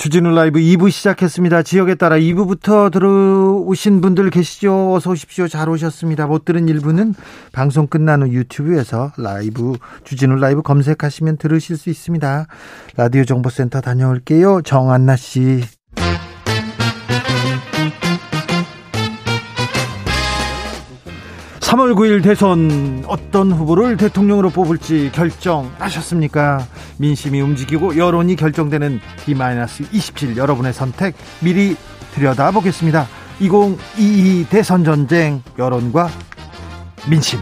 주진우 라이브 2부 시작했습니다. 지역에 따라 2부부터 들어오신 분들 계시죠? 어서 오십시오. 잘 오셨습니다. 못 들은 1부는 방송 끝난 후 유튜브에서 라이브, 주진우 라이브 검색하시면 들으실 수 있습니다. 라디오 정보센터 다녀올게요. 정한나 씨. 3월 9일 대선 어떤 후보를 대통령으로 뽑을지 결정하셨습니까? 민심이 움직이고 여론이 결정되는 D-27 여러분의 선택 미리 들여다보겠습니다. 2022 대선 전쟁 여론과 민심.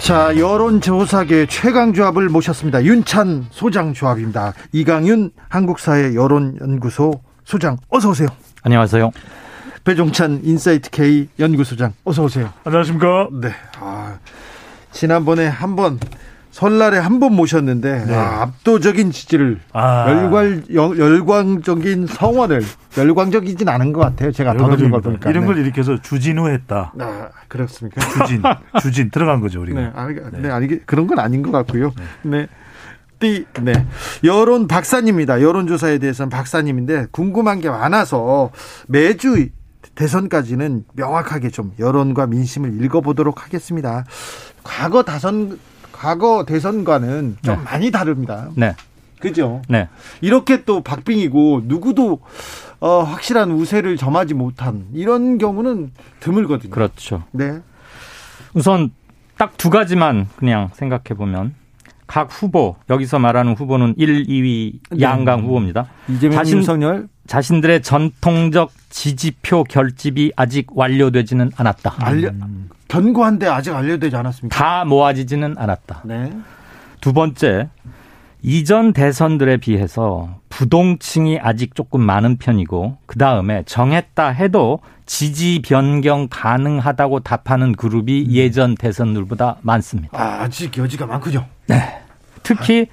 자, 여론조사계 최강조합을 모셨습니다. 윤찬 소장조합입니다. 이강윤 한국사회 여론연구소 소장, 어서 오세요. 안녕하세요. 배종찬 인사이트 K 연구소장 어서 오세요. 안녕하십니까? 네. 아, 지난번에 한번 설날에 한 번 모셨는데 네. 아, 압도적인 지지를 아. 열광 열광적인 성원을 열광적이진 않은 것 같아요. 제가 더듬는 걸 보니까 이런 걸 네. 일으켜서 주진우했다. 아 그렇습니까? 주진 주진 들어간 거죠 우리가. 네, 아니, 네. 네, 아니 그런 건 아닌 것 같고요. 네. 네. 네. 여론 박사님입니다. 여론조사에 대해서는 박사님인데 궁금한 게 많아서 매주 대선까지는 명확하게 좀 여론과 민심을 읽어보도록 하겠습니다. 과거 다선 과거 대선과는 좀 네. 많이 다릅니다. 네. 그죠? 네. 이렇게 또 박빙이고 누구도 어, 확실한 우세를 점하지 못한 이런 경우는 드물거든요. 그렇죠. 네. 우선 딱 두 가지만 그냥 생각해 보면 각 후보 여기서 말하는 후보는 1, 2위 양강 후보입니다. 이재명 자신, 윤석열 자신들의 전통적 지지표 결집이 아직 완료되지는 않았다. 알려, 견고한데 아직 완료되지 않았습니까? 다 모아지지는 않았다. 네. 두 번째, 이전 대선들에 비해서 부동층이 아직 조금 많은 편이고 그 다음에 정했다 해도 지지 변경 가능하다고 답하는 그룹이 음. 예전 대선들보다 많습니다. 아, 아직 여지가 많군요. 네. 특히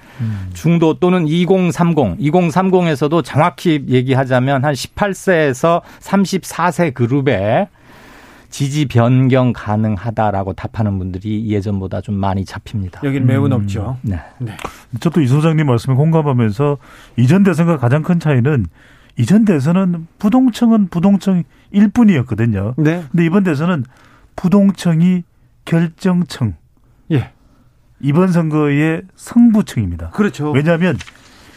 중도 또는 2030, 2030에서도 정확히 얘기하자면 한 18세에서 34세 그룹에 지지 변경 가능하다라고 답하는 분들이 예전보다 좀 많이 잡힙니다. 여기는 매우 높죠. 네. 네. 저도 이 소장님 말씀에 공감하면서 이전 대선과 가장 큰 차이는 이전 대선은 부동층은 부동층일 뿐이었거든요. 네. 근데 이번 대선은 부동층이 결정층. 예. 이번 선거의 승부층입니다. 그렇죠. 왜냐하면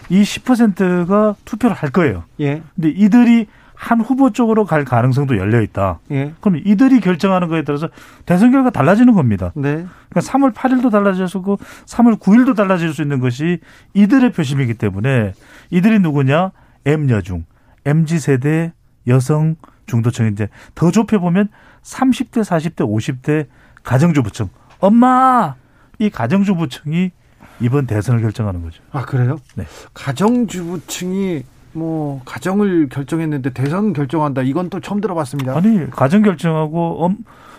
이 10%가 투표를 할 거예요. 예. 근데 이들이 한 후보 쪽으로 갈 가능성도 열려 있다. 예. 그럼 이들이 결정하는 거에 따라서 대선 결과 달라지는 겁니다. 네. 그러니까 3월 8일도 달라질 수 있고 3월 9일도 달라질 수 있는 것이 이들의 표심이기 때문에 이들이 누구냐? M여중, MZ 세대 여성 중도층인데 더 좁혀 보면 30대, 40대, 50대 가정주부층. 엄마 이 가정주부층이 이번 대선을 결정하는 거죠. 아 그래요? 네. 가정주부층이 뭐 가정을 결정했는데 대선 결정한다. 이건 또 처음 들어봤습니다. 아니 가정 결정하고 엄,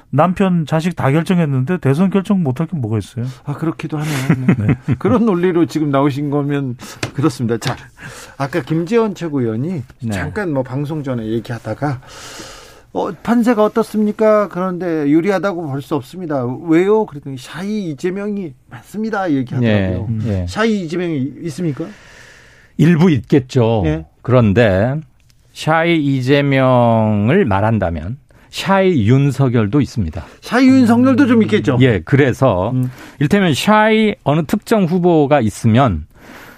남편 자식 다 결정했는데 대선 결정 못할 게 뭐가 있어요? 아 그렇기도 하네요. 네. 네. 그런 논리로 지금 나오신 거면 그렇습니다. 자 아까 김재원 최고위원이 네. 잠깐 뭐 방송 전에 얘기하다가 어, 판세가 어떻습니까? 그런데 유리하다고 볼 수 없습니다. 왜요? 그랬더니 샤이 이재명이 맞습니다. 얘기하더라고요. 예, 예. 샤이 이재명이 있습니까? 일부 있겠죠. 예. 그런데 shy 이재명을 말한다면 shy 윤석열도 있습니다. shy 윤석열도 좀 있겠죠. 예, 그래서 음. 일테면 shy 어느 특정 후보가 있으면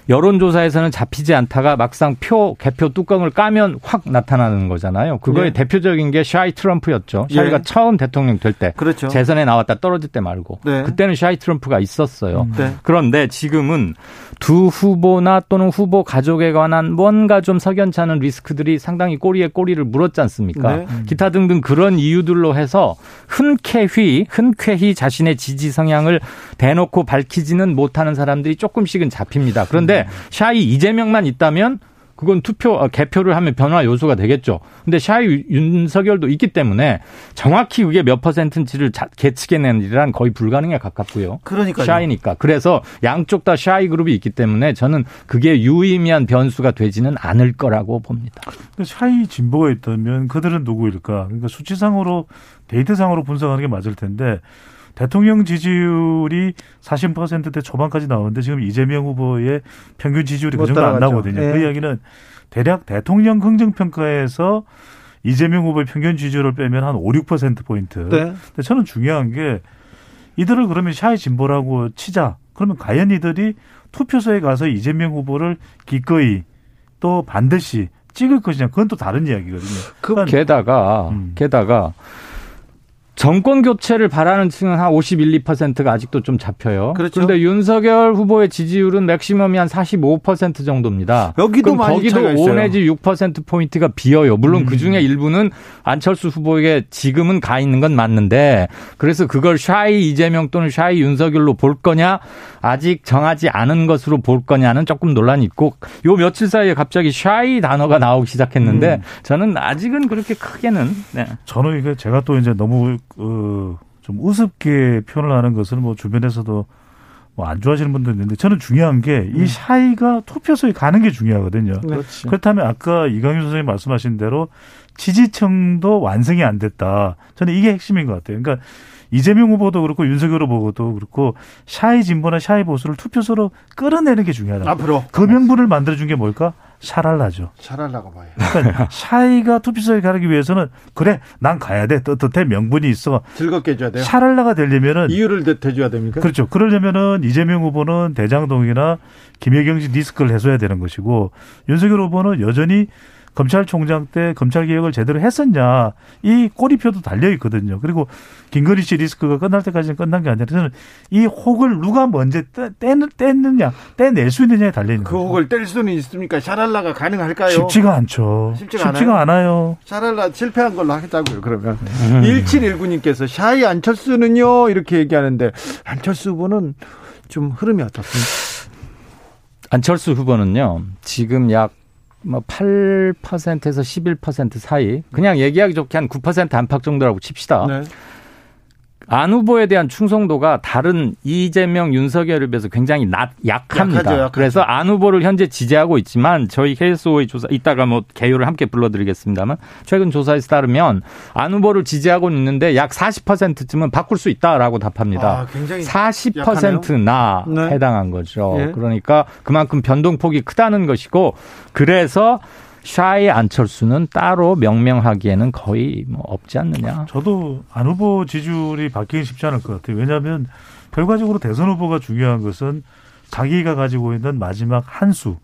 여론조사에서는 잡히지 않다가 막상 표 개표 뚜껑을 까면 확 나타나는 거잖아요. 그거의 네. 대표적인 게 shy 트럼프였죠. shy가 네. 처음 대통령 될 때, 그렇죠. 재선에 나왔다 떨어질 때 말고 네. 그때는 shy 트럼프가 있었어요. 음. 네. 그런데 지금은 두 후보나 또는 후보 가족에 관한 뭔가 좀 석연찮은 리스크들이 상당히 꼬리에 꼬리를 물었지 않습니까? 네. 음. 기타 등등 그런 이유들로 해서 흔쾌히 흔쾌히 자신의 지지 성향을 대놓고 밝히지는 못하는 사람들이 조금씩은 잡힙니다. 그런데 음. shy 이재명만 있다면 그건 투표 아, 개표를 하면 변화 요소가 되겠죠. 근데 shy 윤석열도 있기 때문에 정확히 그게 몇 퍼센트인지를 계측해내는 일이란 거의 불가능에 가깝고요. 그러니까 shy니까. 그래서 양쪽 다 shy 그룹이 있기 때문에 저는 그게 유의미한 변수가 되지는 않을 거라고 봅니다. 근데 샤이 진보가 있다면 그들은 누구일까? 그러니까 수치상으로 데이터상으로 분석하는 게 맞을 텐데 대통령 지지율이 40%대 초반까지 나오는데 지금 이재명 후보의 평균 지지율이 그 정도 안 나오거든요. 예. 그 이야기는 대략 대통령 긍정평가에서 이재명 후보의 평균 지지율을 빼면 한 5, 6%포인트. 네. 근데 저는 중요한 게 이들을 그러면 샤이 진보라고 치자. 그러면 과연 이들이 투표소에 가서 이재명 후보를 기꺼이 또 반드시 찍을 것이냐 그건 또 다른 이야기거든요. 그 그러니까 게다가 음. 게다가 정권 교체를 바라는 층은 한 51, 2%가 아직도 좀 잡혀요. 그렇죠. 그런데 윤석열 후보의 지지율은 맥시멈이 한 45% 정도입니다. 여기도 많이 거기도 5 내지 6% 포인트가 비어요. 물론 음. 그 중에 일부는 안철수 후보에게 지금은 가 있는 건 맞는데 그래서 그걸 shy 이재명 또는 shy 윤석열로 볼 거냐 아직 정하지 않은 것으로 볼 거냐는 조금 논란이 있고 요 며칠 사이에 갑자기 shy 단어가 나오기 시작했는데 음. 저는 아직은 그렇게 크게는 네. 저는 이게 제가 또 이제 너무 어, 좀 우습게 표현을 하는 것을 뭐 주변에서도 뭐 안 좋아하시는 분도 있는데 저는 중요한 게 이 음. shy가 투표소에 가는 게 중요하거든요. 네. 그렇지. 그렇다면 아까 이강윤 선생님 말씀하신 대로 지지층도 완성이 안 됐다. 저는 이게 핵심인 것 같아요. 그러니까 이재명 후보도 그렇고 윤석열 후보도 그렇고 shy 진보나 shy 보수를 투표소로 끌어내는 게 중요하다. 앞으로 그 명분을 만들어준 게 뭘까? 샤랄라죠. 샤랄라가 봐요. 그러니까 shy가 투표소에 가기 위해서는 그래 난 가야 돼 떳떳해 명분이 있어. 즐겁게 해줘야 돼요. 샤랄라가 되려면은 이유를 대줘야 됩니까? 그렇죠. 그러려면은 이재명 후보는 대장동이나 김혜경 씨 리스크를 해소해야 되는 것이고 윤석열 후보는 여전히 검찰총장 때 검찰 개혁을 제대로 했었냐 이 꼬리표도 달려 있거든요. 그리고 김건희 씨 리스크가 끝날 때까지는 끝난 게 아니라 저는 이 혹을 누가 먼저 떼, 떼느냐 떼낼 수 있느냐에 달려 있는 그 거죠. 혹을 뗄 수는 있습니까? 샤랄라가 가능할까요? 쉽지가 않죠. 쉽지가, 쉽지가 않아요. 않아요. 샤랄라 실패한 걸로 하겠다고요. 그러면 음. 1719님께서 샤이 안철수는요 이렇게 얘기하는데 안철수 후보는 좀 흐름이 어떻습니까? 안철수 후보는요 지금 약 뭐 8%에서 11% 사이 그냥 얘기하기 좋게 한 9% 안팎 정도라고 칩시다. 네. 안 후보에 대한 충성도가 다른 이재명, 윤석열에 비해서 굉장히 낮, 약합니다. 약하죠, 약하죠. 그래서 안 후보를 현재 지지하고 있지만 저희 KSO의 조사, 이따가 뭐 개요를 함께 불러드리겠습니다만 최근 조사에 따르면 안 후보를 지지하고 있는데 약 40%쯤은 바꿀 수 있다라고 답합니다. 아, 굉장히 40%나 네. 해당한 거죠. 예. 그러니까 그만큼 변동폭이 크다는 것이고 그래서 샤이 안철수는 따로 명명하기에는 거의 뭐 없지 않느냐. 저도 안 후보 지지율이 바뀌기 쉽지 않을 것 같아요. 왜냐하면 결과적으로 대선 후보가 중요한 것은 자기가 가지고 있는 마지막 한 수.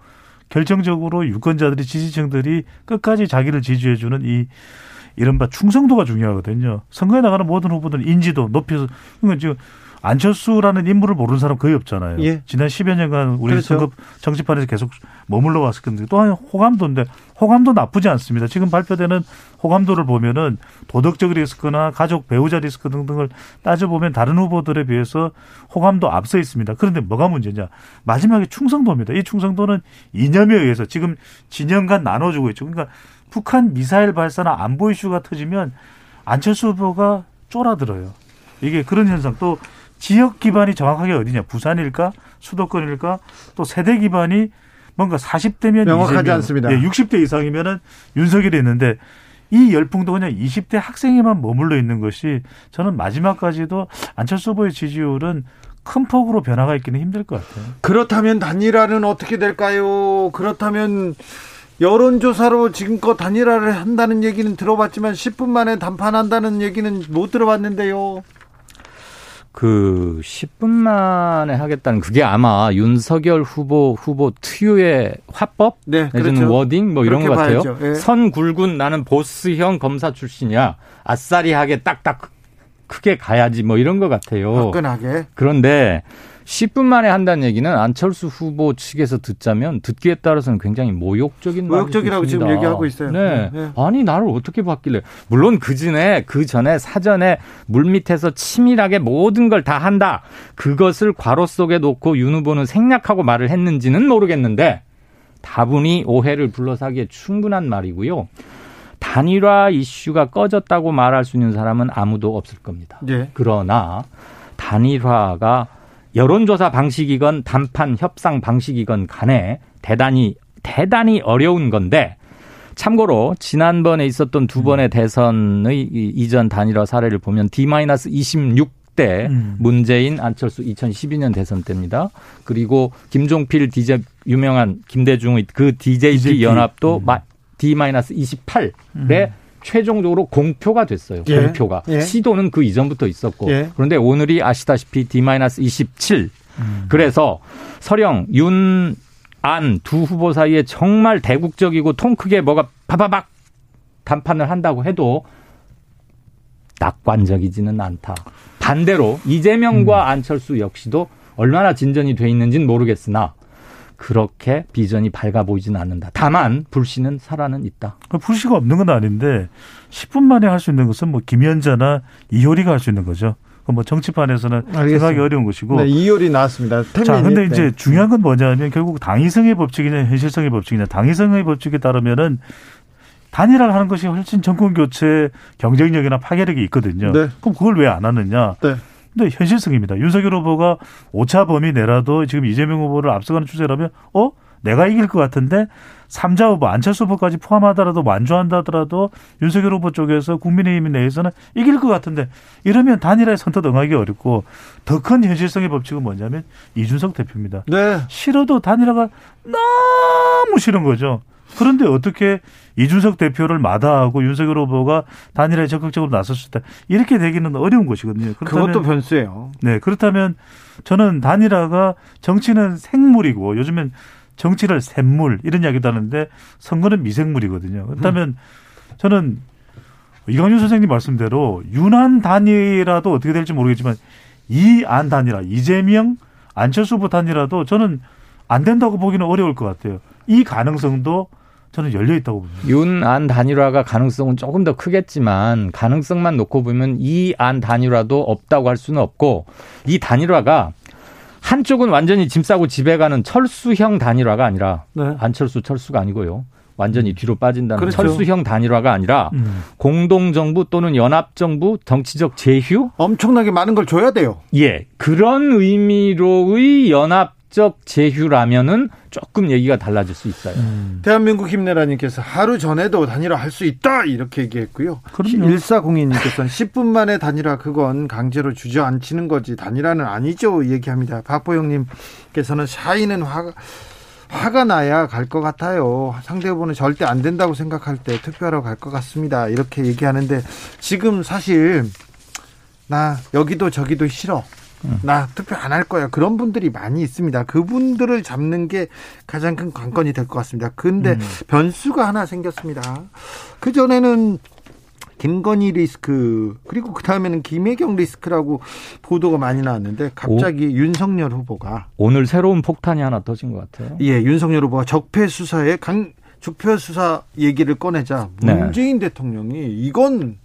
결정적으로 유권자들이 지지층들이 끝까지 자기를 지지해주는 이 이른바 충성도가 중요하거든요. 선거에 나가는 모든 후보들은 인지도 높여서 그러니까 지금 안철수라는 인물을 모르는 사람 거의 없잖아요. 예. 지난 10여 년간 우리 그렇죠. 선거 정치판에서 계속 머물러 왔을 건데 또한 호감도인데 호감도 나쁘지 않습니다. 지금 발표되는 호감도를 보면은 도덕적 리스크나 가족 배우자 리스크 등등을 따져보면 다른 후보들에 비해서 호감도 앞서 있습니다. 그런데 뭐가 문제냐? 마지막에 충성도입니다. 이 충성도는 이념에 의해서 지금 진영 간 나눠주고 있죠. 그러니까 북한 미사일 발사나 안보 이슈가 터지면 안철수 후보가 쫄아들어요. 이게 그런 현상 또 지역 기반이 정확하게 어디냐? 부산일까? 수도권일까? 또 세대 기반이 뭔가 40대면 명확하지 20명, 않습니다. 예, 60대 이상이면은 윤석열이 있는데 이 열풍도 그냥 20대 학생에만 머물러 있는 것이 저는 마지막까지도 안철수 후보의 지지율은 큰 폭으로 변화가 있기는 힘들 것 같아요. 그렇다면 단일화는 어떻게 될까요? 그렇다면 여론조사로 지금껏 단일화를 한다는 얘기는 들어봤지만 10분 만에 단판한다는 얘기는 못 들어봤는데요. 그 10분 만에 하겠다는 그게 아마 윤석열 후보 후보 트유의 화법 네, 내지는 그렇죠. 워딩 뭐 이런 것 같아요. 예. 선 굵은 나는 보스형 검사 출신이야. 아싸리하게 딱딱 크게 가야지 뭐 이런 것 같아요. 화끈하게. 그런데 10분 만에 한다는 얘기는 안철수 후보 측에서 듣자면 듣기에 따라서는 굉장히 모욕적인 모욕적이라고 지금 얘기하고 있어요. 네. 네. 아니 나를 어떻게 바길래? 물론 그 전에 그 전에 사전에 물 밑에서 치밀하게 모든 걸 다 한다. 그것을 괄호 속에 놓고 윤 후보는 생략하고 말을 했는지는 모르겠는데 다분히 오해를 불러사기에 충분한 말이고요. 단일화 이슈가 꺼졌다고 말할 수 있는 사람은 아무도 없을 겁니다. 네. 그러나 단일화가 여론조사 방식이건 담판 협상 방식이건 간에 대단히 대단히 어려운 건데 참고로 지난번에 있었던 두 번의 음. 대선의 이전 단일화 사례를 보면 D-26 때 음. 문재인 안철수 2012년 대선 때입니다. 그리고 김종필 DJ 유명한 김대중의 그 DJP, DJP. 연합도 음. D-28에 음. 최종적으로 공표가 됐어요. 예. 공표가. 예. 시도는 그 이전부터 있었고. 예. 그런데 오늘이 아시다시피 D-27. 음. 그래서 서령 윤 안 두 후보 사이에 정말 대국적이고 통 크게 뭐가 바바박 단판을 한다고 해도 낙관적이지는 않다. 반대로 이재명과 음. 안철수 역시도 얼마나 진전이 돼 있는지는 모르겠으나 그렇게 비전이 밝아 보이지는 않는다. 다만 불씨는 살아는 있다. 그 불씨가 없는 건 아닌데 10분 만에 할 수 있는 것은 뭐 김현자나 이효리가 할 수 있는 거죠. 뭐 정치판에서는 생각하기 어려운 것이고. 네, 이효리 나왔습니다. 자, 근데 이제 네. 중요한 건 뭐냐면 결국 당위성의 법칙이냐 현실성의 법칙이냐 당위성의 법칙에 따르면은 단일화를 하는 것이 훨씬 정권 교체 경쟁력이나 파괴력이 있거든요. 네. 그럼 그걸 왜 안 하느냐? 네. 근데 현실성입니다. 윤석열 후보가 오차 범위 내라도 지금 이재명 후보를 앞서가는 추세라면 어? 내가 이길 것 같은데 삼자 후보 안철수 후보까지 포함하더라도 완주한다더라도 윤석열 후보 쪽에서 국민의힘 내에서는 이길 것 같은데 이러면 단일화에 선뜻 응하기 어렵고 더 큰 현실성의 법칙은 뭐냐면 이준석 대표입니다. 네. 싫어도 단일화가 너무 싫은 거죠. 그런데 어떻게 이준석 대표를 마다하고 윤석열 후보가 단일화에 적극적으로 나섰을 때 이렇게 되기는 어려운 것이거든요. 그것도 변수예요. 네, 그렇다면 저는 단일화가 정치는 생물이고 요즘엔 정치를 샘물 이런 이야기도 하는데 선거는 미생물이거든요. 그렇다면 저는 이광윤 선생님 말씀대로 유난 단일화도 어떻게 될지 모르겠지만 이 안 단일화 이재명 안철수 후보 단일화도 저는 안 된다고 보기는 어려울 것 같아요. 이 가능성도 저는 열려 있다고 봅니다. 윤 안 단일화가 가능성은 조금 더 크겠지만 가능성만 놓고 보면 이 안 단일화도 없다고 할 수는 없고 이 단일화가 한쪽은 완전히 짐 싸고 집에 가는 철수형 단일화가 아니라 네. 안철수 철수가 아니고요. 완전히 뒤로 빠진다는 그렇죠. 철수형 단일화가 아니라 음. 공동정부 또는 연합정부 정치적 제휴 엄청나게 많은 걸 줘야 돼요. 예. 그런 의미로의 연합 법적 제휴라면은 조금 얘기가 달라질 수 있어요. 음. 대한민국 힘내라님께서 하루 전에도 단일화 할 수 있다 이렇게 얘기했고요. 그럼요. 1402님께서는 10분 만에 단일화 그건 강제로 주저앉히는 거지 단일화는 아니죠 얘기합니다. 박보영님께서는 샤이는 화가 화가 나야 갈 것 같아요. 상대 후보는 절대 안 된다고 생각할 때 투표하러 갈 것 같습니다. 이렇게 얘기하는데 지금 사실 나 여기도 저기도 싫어. 나 투표 안 할 거야. 그런 분들이 많이 있습니다. 그분들을 잡는 게 가장 큰 관건이 될 것 같습니다. 근데 음. 변수가 하나 생겼습니다. 그 전에는 김건희 리스크 그리고 그 다음에는 김혜경 리스크라고 보도가 많이 나왔는데 갑자기 오, 윤석열 후보가 오늘 새로운 폭탄이 하나 터진 것 같아요. 예, 윤석열 후보가 적폐 수사에 강 적폐 수사 얘기를 꺼내자 네. 문재인 네. 대통령이 이건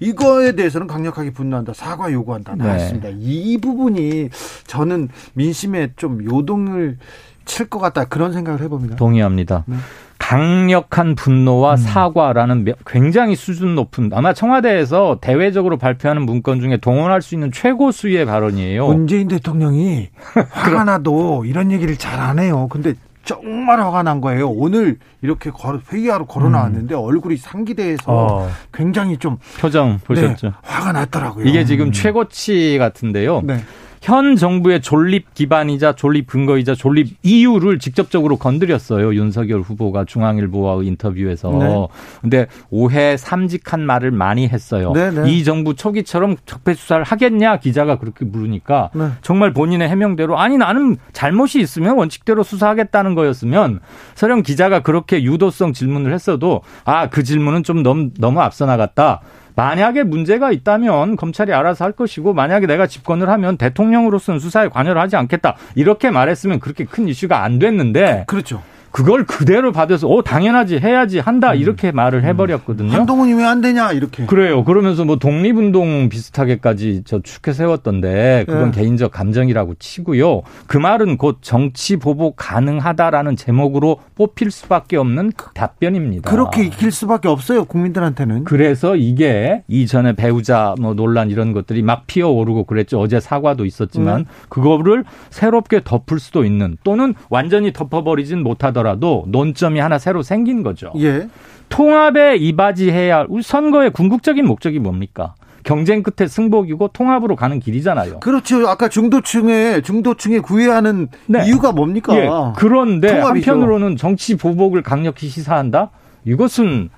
이거에 대해서는 강력하게 분노한다. 사과 요구한다. 나왔습니다. 네. 이 부분이 저는 민심에 좀 요동을 칠 것 같다. 그런 생각을 해봅니다. 동의합니다. 네. 강력한 분노와 음. 사과라는 굉장히 수준 높은 아마 청와대에서 대외적으로 발표하는 문건 중에 동원할 수 있는 최고 수위의 발언이에요. 문재인 대통령이 화가 나도 이런 얘기를 잘 안 해요. 근데 정말 화가 난 거예요. 오늘 이렇게 회의하러 걸어 나왔는데 음. 얼굴이 상기돼서 어. 굉장히 좀 표정 보셨죠? 네, 화가 났더라고요. 이게 지금 음. 최고치 같은데요. 네. 현 정부의 존립 기반이자 존립 근거이자 존립 이유를 직접적으로 건드렸어요. 윤석열 후보가 중앙일보와의 인터뷰에서. 네. 근데 오해 삼직한 말을 많이 했어요. 네, 네. 이 정부 초기처럼 적폐 수사를 하겠냐 기자가 그렇게 물으니까 네. 정말 본인의 해명대로 아니 나는 잘못이 있으면 원칙대로 수사하겠다는 거였으면 서령 기자가 그렇게 유도성 질문을 했어도 아 그 질문은 좀 너무 너무 앞서 나갔다. 만약에 문제가 있다면 검찰이 알아서 할 것이고 만약에 내가 집권을 하면 대통령으로서는 수사에 관여를 하지 않겠다. 이렇게 말했으면 그렇게 큰 이슈가 안 됐는데 그렇죠. 그걸 그대로 받아서 어 당연하지 해야지 한다 음. 이렇게 말을 해버렸거든요. 한동훈이 왜 안 되냐 이렇게. 그래요. 그러면서 뭐 독립운동 비슷하게까지 저 축해 세웠던데 그건 네. 개인적 감정이라고 치고요. 그 말은 곧 정치 보복 가능하다라는 제목으로 뽑힐 수밖에 없는 답변입니다. 그렇게 익힐 수밖에 없어요 국민들한테는. 그래서 이게 이전에 배우자 뭐 논란 이런 것들이 막 피어오르고 그랬죠. 어제 사과도 있었지만 네. 그거를 새롭게 덮을 수도 있는 또는 완전히 덮어버리진 못하더라도. 하더라도 논점이 하나 새로 생긴 거죠. 예. 통합에 이바지해야 할 선거의 궁극적인 목적이 뭡니까? 경쟁 끝에 승복이고 통합으로 가는 길이잖아요. 그렇죠. 아까 중도층에 중도층에 구애하는 네. 이유가 뭡니까? 예. 그런데 통합이죠. 한편으로는 정치 보복을 강력히 시사한다. 이것은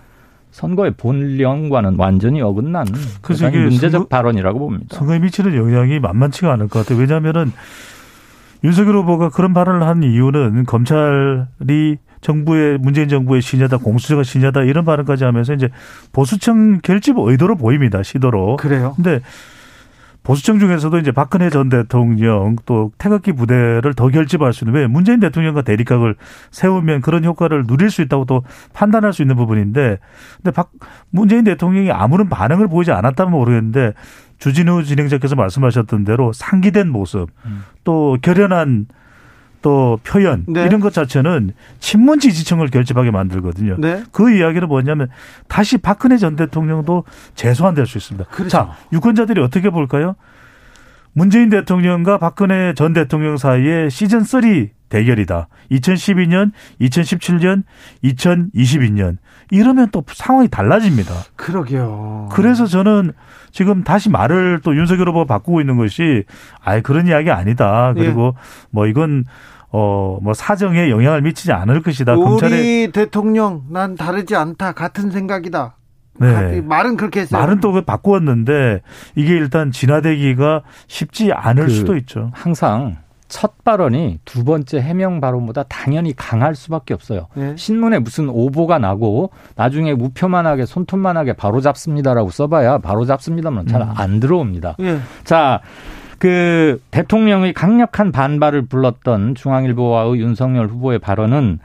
선거의 본령과는 완전히 어긋난 그래서 이게 문제적 선거, 발언이라고 봅니다. 선거에 미치는 영향이 만만치가 않을 것 같아요. 왜냐하면은 윤석열 후보가 그런 발언을 한 이유는 검찰이 정부의 문재인 정부의 신여다 공수처가 신여다 이런 발언까지 하면서 이제 보수층 결집 의도로 보입니다 시도로. 그래요? 근데 보수층 중에서도 이제 박근혜 전 대통령 또 태극기 부대를 더 결집할 수 있는 왜 문재인 대통령과 대립각을 세우면 그런 효과를 누릴 수 있다고 또 판단할 수 있는 부분인데 근데 박 문재인 대통령이 아무런 반응을 보이지 않았다면 모르겠는데 주진우 진행자께서 말씀하셨던 대로 상기된 모습 음. 또 결연한 또 표현 네. 이런 것 자체는 친문 지지층을 결집하게 만들거든요. 네. 그 이야기는 뭐냐면 다시 박근혜 전 대통령도 재소환될 수 있습니다. 그렇죠. 자, 유권자들이 어떻게 볼까요? 문재인 대통령과 박근혜 전 대통령 사이에 시즌 3 대결이다. 2012년, 2017년, 2022년. 이러면 또 상황이 달라집니다. 그러게요. 그래서 저는 지금 다시 말을 또 윤석열 후보가 바꾸고 있는 것이 아예 그런 이야기 아니다. 그리고 예. 뭐 이건 어, 뭐 사정에 영향을 미치지 않을 것이다. 우리 검찰의 대통령 난 다르지 않다. 같은 생각이다. 네. 말은 그렇게 했어요. 말은 또 바꾸었는데 이게 일단 진화되기가 쉽지 않을 그 수도 있죠. 항상 첫 발언이 두 번째 해명 발언보다 당연히 강할 수밖에 없어요. 네. 신문에 무슨 오보가 나고 나중에 무표만하게 손톱만하게 바로 잡습니다라고 써봐야 바로 잡습니다만 잘안 음. 들어옵니다. 네. 자. 그 대통령의 강력한 반발을 불렀던 중앙일보와의 윤석열 후보의 발언은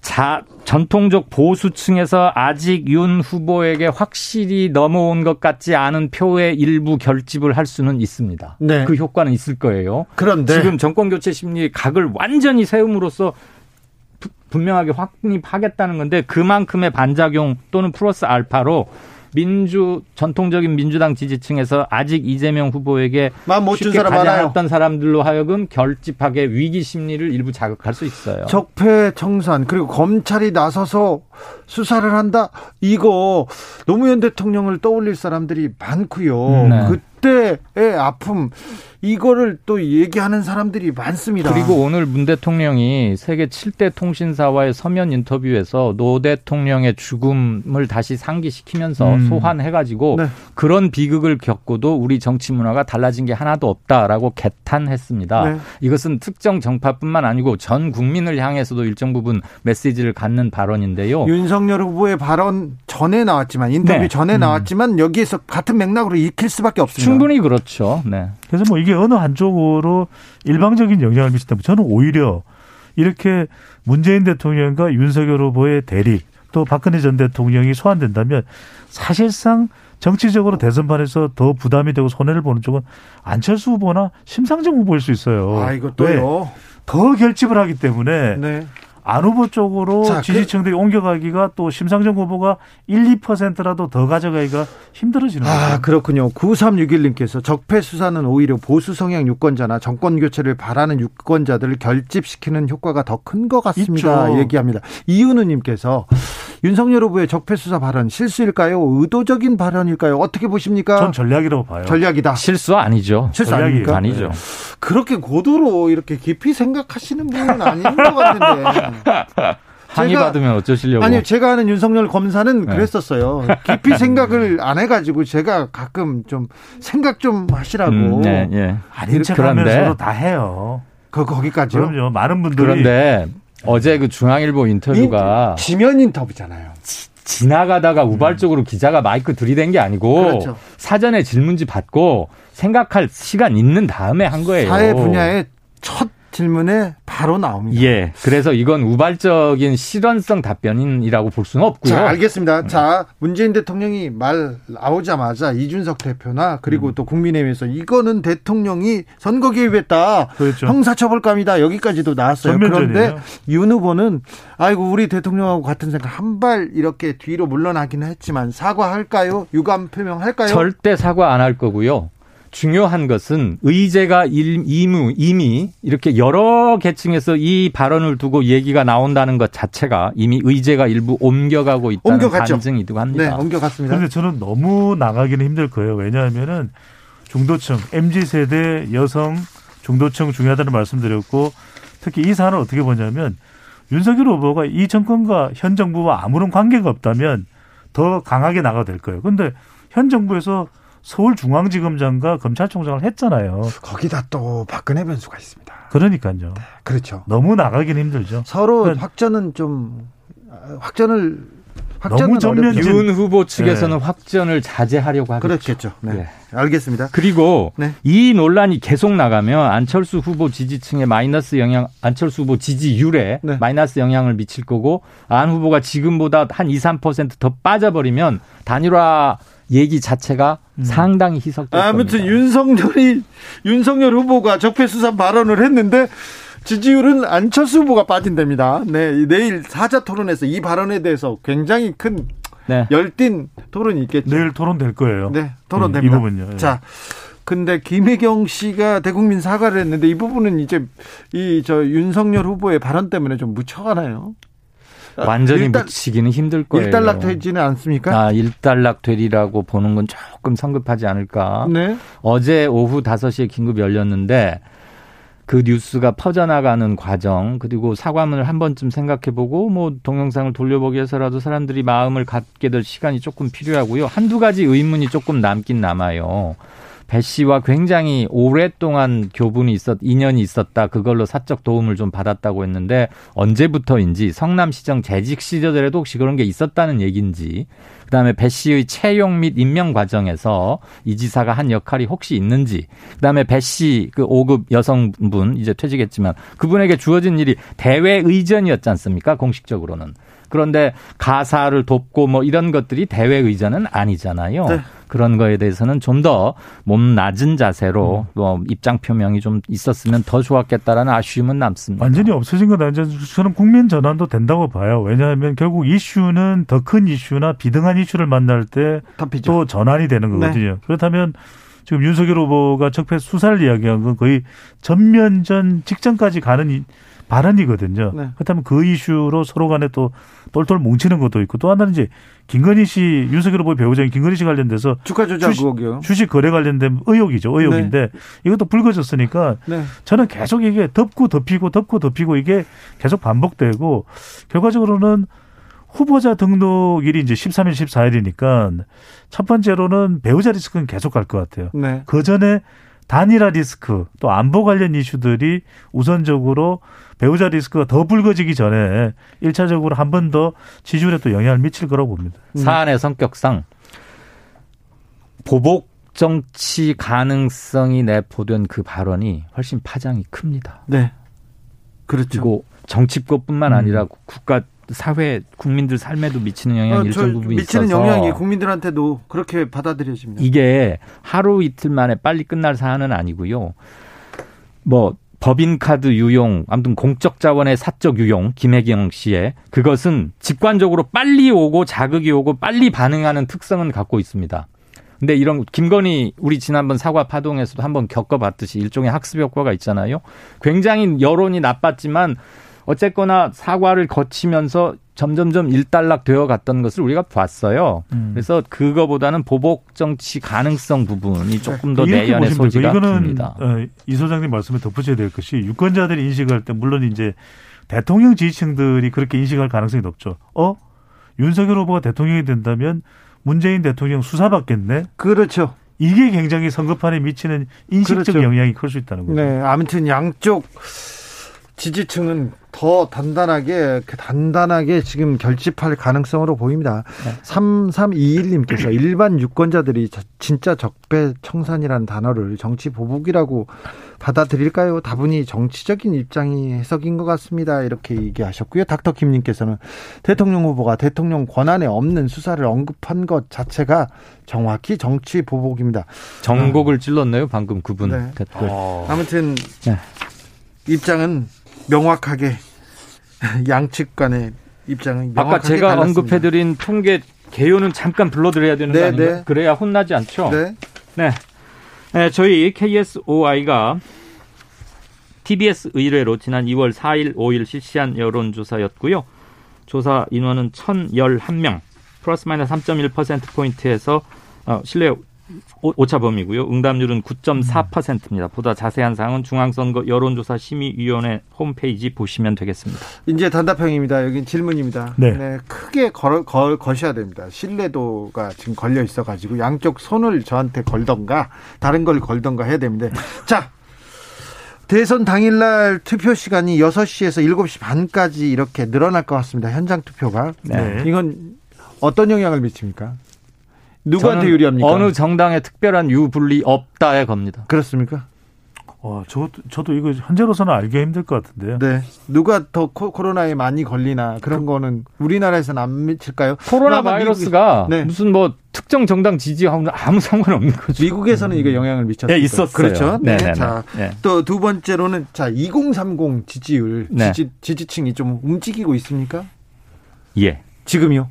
자, 전통적 보수층에서 아직 윤 후보에게 확실히 넘어온 것 같지 않은 표의 일부 결집을 할 수는 있습니다. 네. 그 효과는 있을 거예요. 그런데 지금 정권 교체 심리 각을 완전히 세움으로써 분명하게 확립하겠다는 건데 그만큼의 반작용 또는 플러스 알파로 민주 전통적인 민주당 지지층에서 아직 이재명 후보에게 쉽게 가지 않았던 사람들로 하여금 결집하게 위기 심리를 일부 자극할 수 있어요. 적폐 청산 그리고 검찰이 나서서 수사를 한다. 이거 노무현 대통령을 떠올릴 사람들이 많고요. 네. 그 때의 아픔 이거를 또 얘기하는 사람들이 많습니다. 그리고 오늘 문 대통령이 세계 7대 통신사와의 서면 인터뷰에서 노 대통령의 죽음을 다시 상기시키면서 음. 소환해가지고 네. 그런 비극을 겪고도 우리 정치 문화가 달라진 게 하나도 없다라고 개탄했습니다. 네. 이것은 특정 정파뿐만 아니고 전 국민을 향해서도 일정 부분 메시지를 갖는 발언인데요. 윤석열 후보의 발언 전에 나왔지만 인터뷰 네. 전에 음. 나왔지만 여기에서 같은 맥락으로 읽힐 수밖에 없습니다. 충분히 그렇죠. 네. 그래서 뭐 이게 어느 한쪽으로 일방적인 영향을 미친다면 저는 오히려 이렇게 문재인 대통령과 윤석열 후보의 대립 또 박근혜 전 대통령이 소환된다면 사실상 정치적으로 대선판에서 더 부담이 되고 손해를 보는 쪽은 안철수 후보나 심상정 후보일 수 있어요. 아, 이것도요. 더 결집을 하기 때문에 네. 안 후보 쪽으로 자, 그 지지층들이 그, 옮겨가기가 또 심상정 후보가 1, 2%라도 더 가져가기가 힘들어지는 아, 거죠. 아, 그렇군요. 9361님께서 적폐 수사는 오히려 보수 성향 유권자나 정권 교체를 바라는 유권자들을 결집시키는 효과가 더 큰 것 같습니다. 있죠. 얘기합니다. 이윤우 님께서 윤석열 후보의 적폐 수사 발언 실수일까요? 의도적인 발언일까요? 어떻게 보십니까? 전 전략이라고 봐요. 전략이다. 실수 아니죠. 실수 아닙니까? 아니죠. 네. 그렇게 고도로 이렇게 깊이 생각하시는 분은 아닌 것 같은데. 항의 받으면 어쩌시려고? 아니요, 제가 아는 윤석열 검사는 네. 그랬었어요. 깊이 생각을 안 해가지고 제가 가끔 좀 생각 좀 하시라고. 음, 네, 예. 아닌 척하면서도 다 해요. 그 거기까지요? 그럼요. 많은 분들이 그런데 어제 그 중앙일보 인터뷰가 인, 지면 인터뷰잖아요. 지, 나가다가 우발적으로 음. 기자가 마이크 들이댄 게 아니고 그렇죠. 사전에 질문지 받고 생각할 시간 있는 다음에 한 거예요. 사회 분야의 첫 질문에 바로 나옵니다. 예. 그래서 이건 우발적인 실현성 답변이라고 볼 수는 없고요. 자, 알겠습니다. 네. 자, 문재인 대통령이 말 나오자마자 이준석 대표나 그리고 음. 또 국민의힘에서 이거는 대통령이 선거 개입했다. 그렇죠. 형사처벌감이다. 여기까지도 나왔어요. 전면전이에요. 그런데 윤 후보는 아이고 우리 대통령하고 같은 생각 한 발 이렇게 뒤로 물러나기는 했지만 사과할까요? 유감 표명할까요? 절대 사과 안 할 거고요. 중요한 것은 의제가 이미, 이미 이렇게 여러 계층에서 이 발언을 두고 얘기가 나온다는 것 자체가 이미 의제가 일부 옮겨가고 있다는 옮겨갔죠. 반증이기도 합니다. 네, 옮겨갔습니다. 그런데 저는 너무 나가기는 힘들 거예요. 왜냐하면은 중도층, MZ 세대 여성 중도층 중요하다는 말씀드렸고 특히 이 사안을 어떻게 보냐면 윤석열 후보가 이 정권과 현 정부와 아무런 관계가 없다면 더 강하게 나가도 될 거예요. 그런데 현 정부에서 서울중앙지검장과 검찰총장을 했잖아요. 거기다 또 박근혜 변수가 있습니다. 그러니까요. 네, 그렇죠. 너무 나가기는 힘들죠. 서로 그러니까 확전은 좀 확전을 너무 전면 윤 후보 측에서는 네. 확전을 자제하려고 하겠죠. 그렇겠죠. 네. 네. 알겠습니다. 그리고 네. 이 논란이 계속 나가면 안철수 후보 지지층에 마이너스 영향, 안철수 후보 지지율에 네. 마이너스 영향을 미칠 거고 안 후보가 지금보다 한 2, 3%더 빠져버리면 단일화 얘기 자체가 음. 상당히 희석될 아무튼 겁니다. 윤석열이 윤석열 후보가 적폐 수사 발언을 했는데 지지율은 안철수 후보가 빠진답니다. 네, 내일 사자 토론에서 이 발언에 대해서 굉장히 큰 네. 열띤 토론이 있겠죠. 내일 토론될 거예요. 네, 토론됩니다. 음, 이 부분요. 예. 자, 근데 김혜경 씨가 대국민 사과를 했는데 이 부분은 이제 이 저 윤석열 후보의 발언 때문에 좀 묻혀가나요? 완전히 일단, 묻히기는 힘들 거예요. 일단락 되지는 않습니까? 아, 일단락 되리라고 보는 건 조금 성급하지 않을까. 네. 어제 오후 5시에 긴급 열렸는데 그 뉴스가 퍼져나가는 과정 그리고 사과문을 한 번쯤 생각해보고 뭐 동영상을 돌려보기 위해서라도 사람들이 마음을 갖게 될 시간이 조금 필요하고요. 한두 가지 의문이 조금 남긴 남아요. 배 씨와 굉장히 오랫동안 교분이 있었, 인연이 있었다. 그걸로 사적 도움을 좀 받았다고 했는데 언제부터인지 성남시정 재직 시절에도 혹시 그런 게 있었다는 얘기인지 그다음에 배 씨의 채용 및 임명 과정에서 이 지사가 한 역할이 혹시 있는지 그다음에 배 씨 그 5급 여성분 이제 퇴직했지만 그분에게 주어진 일이 대외 의전이었지 않습니까? 공식적으로는. 그런데 가사를 돕고 뭐 이런 것들이 대외 의전은 아니잖아요. 네. 그런 거에 대해서는 좀 더 몸 낮은 자세로 음. 뭐 입장 표명이 좀 있었으면 더 좋았겠다라는 아쉬움은 남습니다. 완전히 없어진 건 아니죠. 저는 국민 전환도 된다고 봐요. 왜냐하면 결국 이슈는 더 큰 이슈나 비등한 이슈를 만날 때 또 전환이 되는 네. 거거든요. 네. 그렇다면 지금 윤석열 후보가 적폐 수사를 이야기한 건 거의 전면전 직전까지 가는 발언이거든요. 네. 그렇다면 그 이슈로 서로 간에 또 똘똘 뭉치는 것도 있고 또 하나는 이제 김건희 씨 윤석열 후보 배우자인 김건희 씨 관련돼서 주가 조작 의혹이요. 주식 거래 관련된 의혹이죠. 의혹인데 네. 이것도 불거졌으니까 네. 저는 계속 이게 덮고 덮이고 덮고 덮이고 이게 계속 반복되고 결과적으로는 후보자 등록일이 이제 13일, 14일이니까 첫 번째로는 배우자 리스크는 계속 갈 것 같아요. 네. 그 전에 단일화 리스크 또 안보 관련 이슈들이 우선적으로 배우자 리스크가 더 불거지기 전에 1차적으로 한 번 더 지지율에 또 영향을 미칠 거라고 봅니다. 음. 사안의 성격상 보복 정치 가능성이 내포된 그 발언이 훨씬 파장이 큽니다. 네. 그렇죠. 그리고 정치권뿐만 아니라 음. 국가 사회 국민들 삶에도 미치는 영향이 어, 일정 부분 미치는 있어서 영향이 국민들한테도 그렇게 받아들여집니다. 이게 하루 이틀 만에 빨리 끝날 사안은 아니고요. 뭐 법인카드 유용, 아무튼 공적 자원의 사적 유용, 김혜경 씨의 그것은 직관적으로 빨리 오고 자극이 오고 빨리 반응하는 특성은 갖고 있습니다. 근데 이런 김건희 우리 지난번 사과 파동에서도 한번 겪어봤듯이 일종의 학습 효과가 있잖아요. 굉장히 여론이 나빴지만 어쨌거나 사과를 거치면서 점점점 일단락 되어 갔던 것을 우리가 봤어요. 음. 그래서 그거보다는 보복 정치 가능성 부분이 조금 더 내연의 소지가 큽니다. 어, 이 소장님 말씀에 덧붙여야 될 것이 유권자들이 인식할 때 물론 이제 대통령 지지층들이 그렇게 인식할 가능성이 높죠. 어? 윤석열 후보가 대통령이 된다면 문재인 대통령 수사받겠네? 그렇죠. 이게 굉장히 선거판에 미치는 인식적 그렇죠. 영향이 클 수 있다는 거죠. 네, 아무튼 양쪽 지지층은 더 단단하게 단단하게 지금 결집할 가능성으로 보입니다. 네. 3321님께서 일반 유권자들이 진짜 적폐청산이라는 단어를 정치 보복이라고 받아들일까요? 다분히 정치적인 입장이 해석인 것 같습니다. 이렇게 얘기하셨고요. 닥터킴님께서는 대통령 후보가 대통령 권한에 없는 수사를 언급한 것 자체가 정확히 정치 보복입니다. 정곡을 찔렀네요. 방금 그분 네. 아무튼 네. 입장은 명확하게 양측 간의 입장은 명확하게 아까 제가 달랐습니다. 언급해드린 통계 개요는 잠깐 불러드려야 되는 네, 거 아닌가요? 네. 그래야 혼나지 않죠? 네. 네. 네. 저희 KSOI가 TBS 의뢰로 지난 2월 4일, 5일 실시한 여론조사였고요. 조사 인원은 1,011명, 플러스 마이너스 3.1%포인트에서 어, 신뢰 오차범위고요. 응답률은 9.4%입니다. 보다 자세한 사항은 중앙선거 여론조사 심의위원회 홈페이지 보시면 되겠습니다. 이제 단답형입니다. 여기 질문입니다. 네. 네 크게 걸, 걸, 거셔야 됩니다. 신뢰도가 지금 걸려 있어가지고 양쪽 손을 저한테 걸던가 다른 걸 걸던가 해야 됩니다. 자, 대선 당일날 투표 시간이 6시에서 7시 반까지 이렇게 늘어날 것 같습니다. 현장 투표가. 네. 이건 어떤 영향을 미칩니까? 누구한테 유리합니까? 어느 정당에 특별한 유불리 없다의 겁니다. 그렇습니까? 어, 저, 저도 이거 현재로서는 알기 힘들 것 같은데요. 네. 누가 더 코, 로나에 많이 걸리나 그런 그, 거는 우리나라에서는 안 미칠까요? 코로나 바이러스가 네. 무슨 뭐 특정 정당 지지하고 아무 상관없는 거죠. 미국에서는 이거 영향을 미쳤어요. 네, 있었어요. 그렇죠. 네. 네. 자, 네. 또두 번째로는 자, 2030 지지율 네. 지지, 지지층이 좀 움직이고 있습니까? 예. 지금요?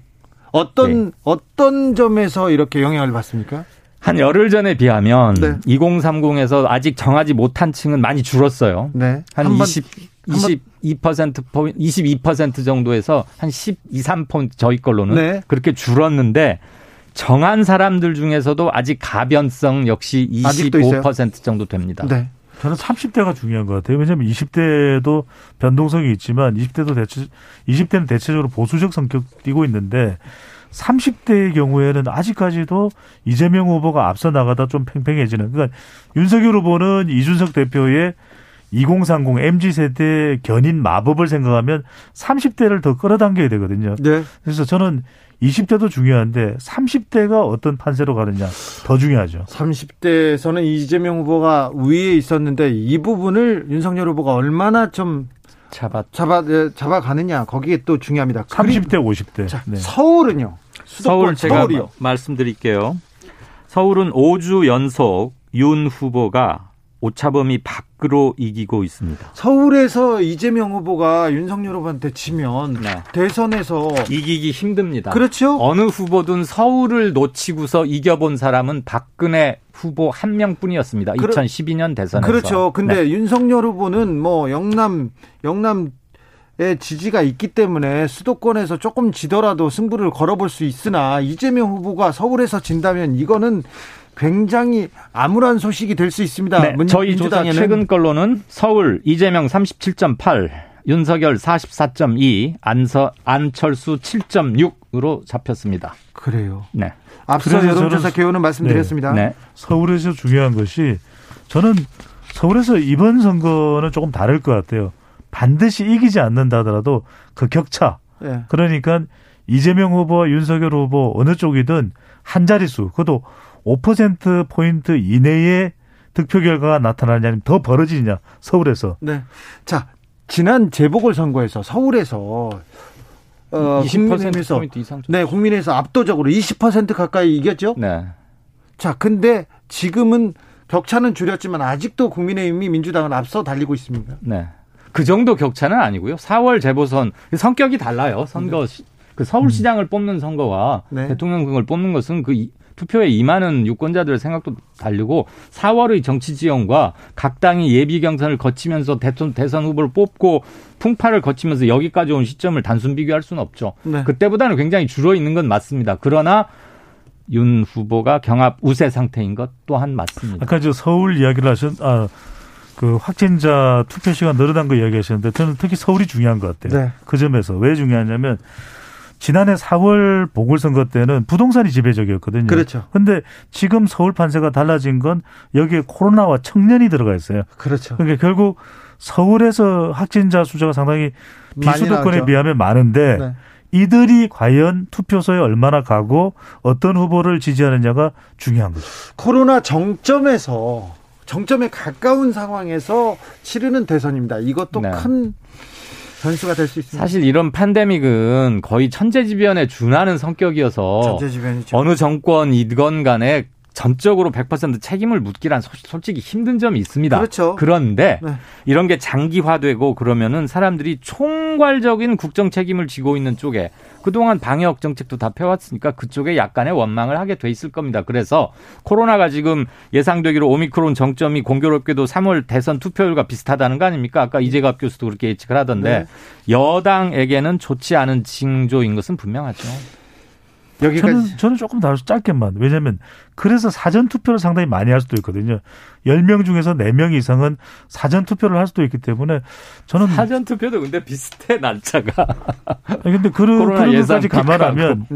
어떤 네. 어떤 점에서 이렇게 영향을 받습니까? 한 열흘 전에 비하면 네. 2030에서 아직 정하지 못한 층은 많이 줄었어요. 네. 한, 한 20, 22% 포인트, 22% 정도에서 한 12, 3포인트 저희 걸로는 네. 그렇게 줄었는데 정한 사람들 중에서도 아직 가변성 역시 25% 정도 됩니다. 네. 저는 30대가 중요한 것 같아요. 왜냐하면 20대도 변동성이 있지만 20대도 대체 20대는 대체적으로 보수적 성격 띠고 있는데 30대의 경우에는 아직까지도 이재명 후보가 앞서 나가다 좀 팽팽해지는. 그러니까 윤석열 후보는 이준석 대표의 2030 MZ 세대 견인 마법을 생각하면 30대를 더 끌어당겨야 되거든요. 네. 그래서 저는 20대도 중요한데 30대가 어떤 판세로 가느냐 더 중요하죠. 30대에서는 이재명 후보가 위에 있었는데 이 부분을 윤석열 후보가 얼마나 좀 잡아 잡아 예, 잡아 가느냐 거기에 또 중요합니다. 30대 50대. 자, 네. 서울은요. 서울 제가 서울이요. 말씀드릴게요. 서울은 5주 연속 윤 후보가 오차범위 밖으로 이기고 있습니다. 서울에서 이재명 후보가 윤석열 후보한테 지면 네. 대선에서 이기기 힘듭니다. 그렇죠. 어느 후보든 서울을 놓치고서 이겨본 사람은 박근혜 후보 한 명뿐이었습니다. 그러, 2012년 대선에서. 그렇죠. 근데 네. 윤석열 후보는 뭐 영남 영남 의 지지가 있기 때문에 수도권에서 조금 지더라도 승부를 걸어볼 수 있으나 이재명 후보가 서울에서 진다면 이거는 굉장히 암울한 소식이 될 수 있습니다. 네, 저희 조사 최근 걸로는 서울 이재명 37.8, 윤석열 44.2, 안서 안철수 7.6으로 잡혔습니다. 그래요. 네. 앞서 여론조사 개요는 말씀드렸습니다. 네. 네. 서울에서 중요한 것이 저는 서울에서 이번 선거는 조금 다를 것 같아요. 반드시 이기지 않는다 하더라도 그 격차. 네. 그러니까 이재명 후보와 윤석열 후보 어느 쪽이든 한 자릿수, 그것도 5%포인트 이내의 득표 결과가 나타나냐, 아니면 더 벌어지냐, 서울에서. 네. 자, 지난 재보궐선거에서 서울에서 어, 20% 포인트 이상. 네, 국민에서 압도적으로 20% 가까이 이겼죠? 네. 자, 근데 지금은 격차는 줄였지만 아직도 국민의힘이 민주당을 앞서 달리고 있습니다. 네. 그 정도 격차는 아니고요. 4월 재보선 성격이 달라요. 선거 네. 그 서울시장을 음. 뽑는 선거와 네. 대통령을 뽑는 것은 그 투표에 임하는 유권자들의 생각도 다르고 4월의 정치 지형과 각 당이 예비 경선을 거치면서 대선, 대선 후보를 뽑고 풍파를 거치면서 여기까지 온 시점을 단순 비교할 수는 없죠. 네. 그때보다는 굉장히 줄어 있는 건 맞습니다. 그러나 윤 후보가 경합 우세 상태인 것 또한 맞습니다. 아까 저 서울 이야기를 하셨, 아, 그 확진자 투표 시간 늘어난 거 이야기하셨는데 저는 특히 서울이 중요한 것 같아요. 네. 그 점에서 왜 중요하냐면 지난해 4월 보궐선거 때는 부동산이 지배적이었거든요. 그렇죠. 근데 지금 서울 판세가 달라진 건 여기에 코로나와 청년이 들어가 있어요. 그렇죠. 그러니까 결국 서울에서 확진자 수가 상당히 비수도권에 비하면 많은데 네. 이들이 과연 투표소에 얼마나 가고 어떤 후보를 지지하느냐가 중요한 거죠. 코로나 정점에서 정점에 가까운 상황에서 치르는 대선입니다. 이것도 네. 큰 변수가 될 수 있습니다. 사실 이런 팬데믹은 거의 천재지변에 준하는 성격이어서 천재지변이죠. 어느 정권이건 간에 전적으로 100% 책임을 묻기란 솔직히 힘든 점이 있습니다. 그렇죠. 그런데 네. 이런 게 장기화되고 그러면은 사람들이 총괄적인 국정 책임을 지고 있는 쪽에 그동안 방역 정책도 다 펴왔으니까 그쪽에 약간의 원망을 하게 돼 있을 겁니다. 그래서 코로나가 지금 예상되기로 오미크론 정점이 공교롭게도 3월 대선 투표율과 비슷하다는 거 아닙니까? 아까 이재갑 교수도 그렇게 예측을 하던데 네. 여당에게는 좋지 않은 징조인 것은 분명하죠. 여기까지. 저는, 저는 조금 더 짧게만. 왜냐면, 그래서 사전 투표를 상당히 많이 할 수도 있거든요. 10명 중에서 4명 이상은 사전 투표를 할 수도 있기 때문에 저는. 사전 투표도 근데 비슷해, 날짜가. 근데 그런, 그런 것까지 감안하면.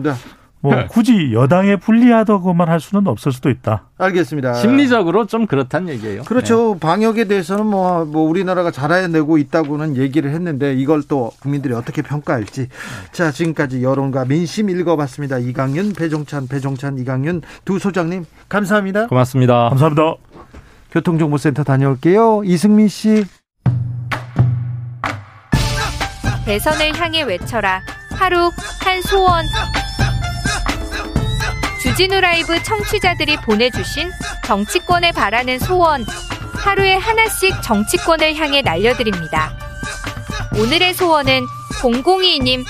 네. 뭐 네. 굳이 여당에 불리하다고만 할 수는 없을 수도 있다. 알겠습니다. 심리적으로 좀 그렇단 얘기예요. 그렇죠. 네. 방역에 대해서는 뭐, 뭐 우리나라가 잘해내고 있다고는 얘기를 했는데 이걸 또 국민들이 어떻게 평가할지. 네. 자, 지금까지 여론과 민심 읽어봤습니다. 이강윤, 배종찬, 배종찬, 이강윤 두 소장님 감사합니다. 고맙습니다. 감사합니다. 교통정보센터 다녀올게요. 이승민 씨. 대선을 향해 외쳐라. 하루 한 소원. 주진우 라이브 청취자들이 보내주신 정치권에 바라는 소원 하루에 하나씩 정치권을 향해 날려드립니다. 오늘의 소원은 002님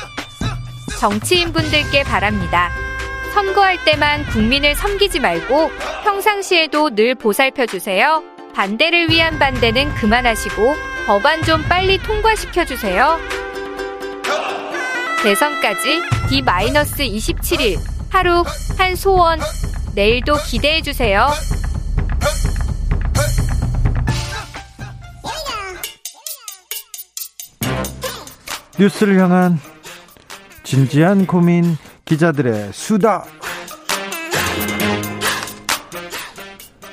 정치인분들께 바랍니다. 선거할 때만 국민을 섬기지 말고 평상시에도 늘 보살펴 주세요. 반대를 위한 반대는 그만하시고 법안 좀 빨리 통과시켜 주세요. 대선까지 D-27일 하루 한 소원 내일도 기대해 주세요. 뉴스를 향한 진지한 고민 기자들의 수다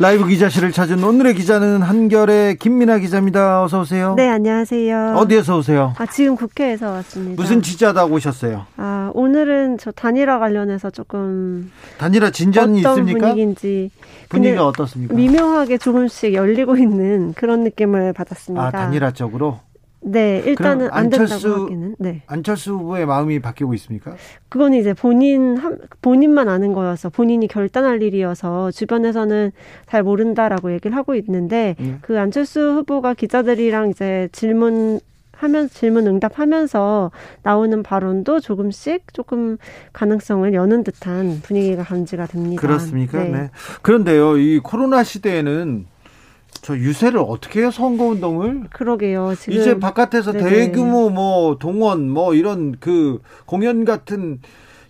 라이브 기자실을 찾은 오늘의 기자는 한결의 김민아 기자입니다. 어서 오세요. 네, 안녕하세요. 어디에서 오세요? 아, 지금 국회에서 왔습니다. 무슨 취재하다 오셨어요? 아, 오늘은 저 단일화 관련해서 조금 단일화 진전이 어떤 있습니까? 분위기인지 분위기가 어떻습니까? 미묘하게 조금씩 열리고 있는 그런 느낌을 받았습니다. 아, 단일화 쪽으로? 네, 일단은 안 안철수, 된다고 하기는. 네. 안철수 후보의 마음이 바뀌고 있습니까? 그건 이제 본인 본인만 아는 거여서 본인이 결단할 일이어서 주변에서는 잘 모른다라고 얘기를 하고 있는데 음. 그 안철수 후보가 기자들이랑 이제 질문 하면 질문 응답하면서 나오는 발언도 조금씩 조금 가능성을 여는 듯한 분위기가 감지가 됩니다. 그렇습니까? 네. 네. 그런데요, 이 코로나 시대에는 저 유세를 어떻게 해요 선거 운동을? 그러게요. 지금 이제 바깥에서 네네. 대규모 뭐 동원 뭐 이런 그 공연 같은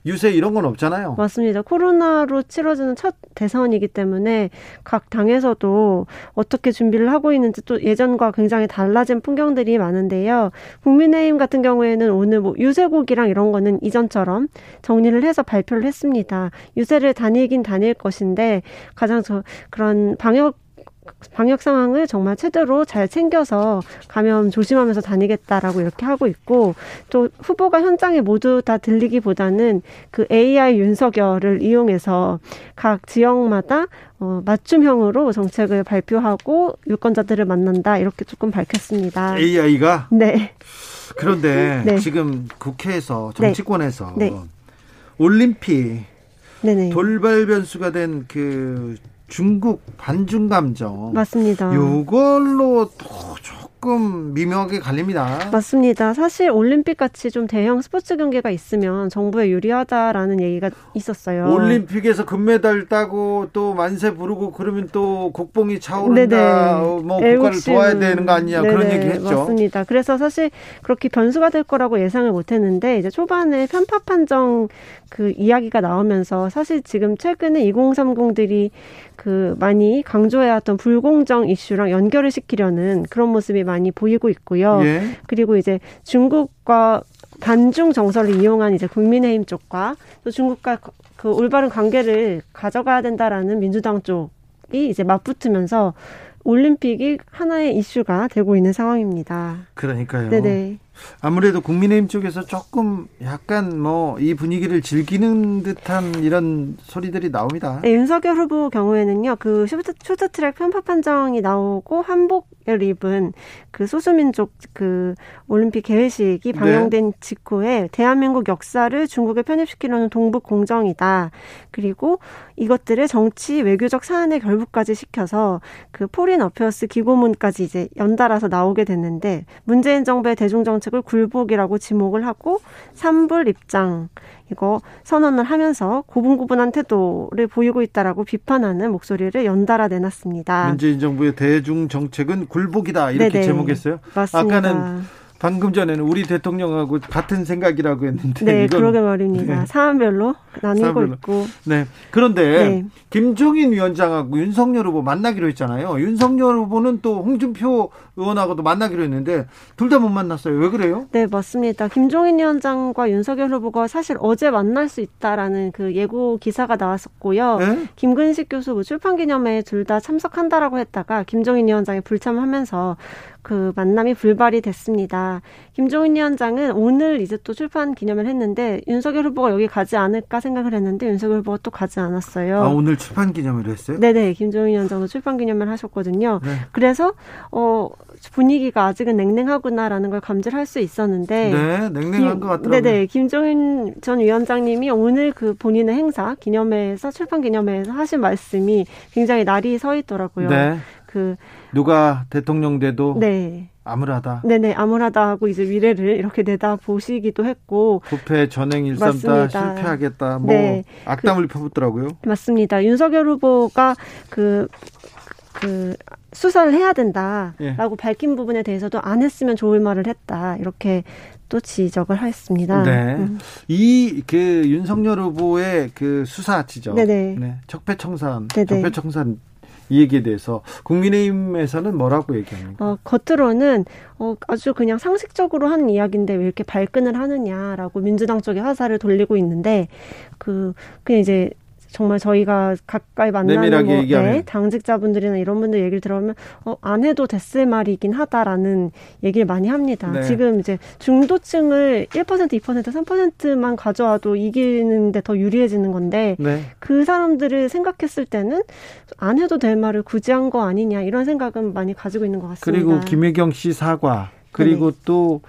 유세 이런 건 없잖아요. 맞습니다. 코로나로 치러지는 첫 대선이기 때문에 각 당에서도 어떻게 준비를 하고 있는지 또 예전과 굉장히 달라진 풍경들이 많은데요. 국민의힘 같은 경우에는 오늘 뭐 유세곡이랑 이런 거는 이전처럼 정리를 해서 발표를 했습니다. 유세를 다니긴 다닐 것인데 가장 저 그런 방역 방역 상황을 정말 최대로 잘 챙겨서 감염 조심하면서 다니겠다라고 이렇게 하고 있고 또 후보가 현장에 모두 다 들리기보다는 그 AI 윤석열을 이용해서 각 지역마다 어, 맞춤형으로 정책을 발표하고 유권자들을 만난다 이렇게 조금 밝혔습니다. AI가 네. 그런데 네. 지금 국회에서 네. 정치권에서 네. 올림픽 네네. 돌발 변수가 된 그 중국 반중 감정 맞습니다. 이걸로 또 조금 미묘하게 갈립니다. 맞습니다. 사실 올림픽 같이 좀 대형 스포츠 경기가 있으면 정부에 유리하다라는 얘기가 있었어요. 올림픽에서 금메달 따고 또 만세 부르고 그러면 또 국뽕이 차오른다. 네네. 뭐 국가를 도와야 되는 거 아니냐 네네. 그런 얘기 했죠. 맞습니다. 그래서 사실 그렇게 변수가 될 거라고 예상을 못 했는데 이제 초반에 편파 판정 그 이야기가 나오면서 사실 지금 최근에 2030들이 그 많이 강조해왔던 불공정 이슈랑 연결을 시키려는 그런 모습이 많이 보이고 있고요. 예. 그리고 이제 중국과 반중 정서를 이용한 이제 국민의힘 쪽과 또 중국과 그 올바른 관계를 가져가야 된다라는 민주당 쪽 이제 맞붙으면서 올림픽이 하나의 이슈가 되고 있는 상황입니다. 그러니까요. 네네. 아무래도 국민의힘 쪽에서 조금 약간 뭐 이 분위기를 즐기는 듯한 이런 소리들이 나옵니다. 네, 윤석열 후보 경우에는요, 그 쇼트, 쇼트트랙 편파 판정이 나오고 한복을 입은 그 소수민족 그 올림픽 개회식이 네. 방영된 네. 직후에 대한민국 역사를 중국에 편입시키려는 동북 공정이다. 그리고 이것들을 정치 외교적 사안에 결부까지 시켜서 그 Foreign Affairs 기고문까지 이제 연달아서 나오게 됐는데 문재인 정부의 대중정책을 굴복이라고 지목을 하고 삼불 입장 이거 선언을 하면서 고분고분한 태도를 보이고 있다라고 비판하는 목소리를 연달아 내놨습니다. 문재인 정부의 대중 정책은 굴복이다 이렇게 네네. 지목했어요. 맞습니다. 아까는 방금 전에는 우리 대통령하고 같은 생각이라고 했는데 네 그러게 말입니다. 네. 사안별로 나뉘고 사안별로. 있고 네 그런데 네. 김종인 위원장하고 윤석열 후보 만나기로 했잖아요. 윤석열 후보는 또 홍준표 의원하고도 만나기로 했는데 둘 다 못 만났어요. 왜 그래요? 네 맞습니다. 김종인 위원장과 윤석열 후보가 사실 어제 만날 수 있다라는 그 예고 기사가 나왔었고요. 네? 김근식 교수 뭐 출판 기념회에 둘 다 참석한다라고 했다가 김종인 위원장이 불참하면서 그 만남이 불발이 됐습니다. 김종인 위원장은 오늘 이제 또 출판 기념을 했는데 윤석열 후보가 여기 가지 않을까 생각을 했는데 윤석열 후보가 또 가지 않았어요. 아 오늘 출판 기념을 했어요? 네네 김종인 위원장도 출판 기념을 하셨거든요. 네. 그래서 어 분위기가 아직은 냉랭하구나라는 걸 감지를 할 수 있었는데 네 냉랭한 김, 것 같더라고요. 네네 김종인 전 위원장님이 오늘 그 본인의 행사 기념회에서 출판 기념회에서 하신 말씀이 굉장히 날이 서 있더라고요. 네. 그 누가 대통령 돼도 네. 암울하다. 네네 암울하다 하고 이제 미래를 이렇게 내다 보시기도 했고 부패 전행 일삼다 실패하겠다. 뭐 네. 악담을 그, 펴붓더라고요. 맞습니다. 윤석열 후보가 그그 수사를 해야 된다라고 예. 밝힌 부분에 대해서도 안 했으면 좋을 말을 했다 이렇게 또 지적을 했습니다. 네. 음. 이그 윤석열 후보의 그 수사 지적, 네네. 네. 적폐청산, 네네. 적폐청산 이 얘기에 대해서 국민의힘에서는 뭐라고 얘기합니까? 어, 겉으로는 어, 아주 그냥 상식적으로 하는 이야기인데 왜 이렇게 발끈을 하느냐라고 민주당 쪽에 화살을 돌리고 있는데 그 그냥 이제 정말 저희가 가까이 만나는 뭐, 네, 당직자분들이나 이런 분들 얘기를 들어보면 어, 안 해도 됐을 말이긴 하다라는 얘기를 많이 합니다. 네. 지금 이제 중도층을 1% 2% 3%만 가져와도 이기는데 더 유리해지는 건데 네. 그 사람들을 생각했을 때는 안 해도 될 말을 굳이 한 거 아니냐 이런 생각은 많이 가지고 있는 것 같습니다. 그리고 김혜경 씨 사과 그리고 또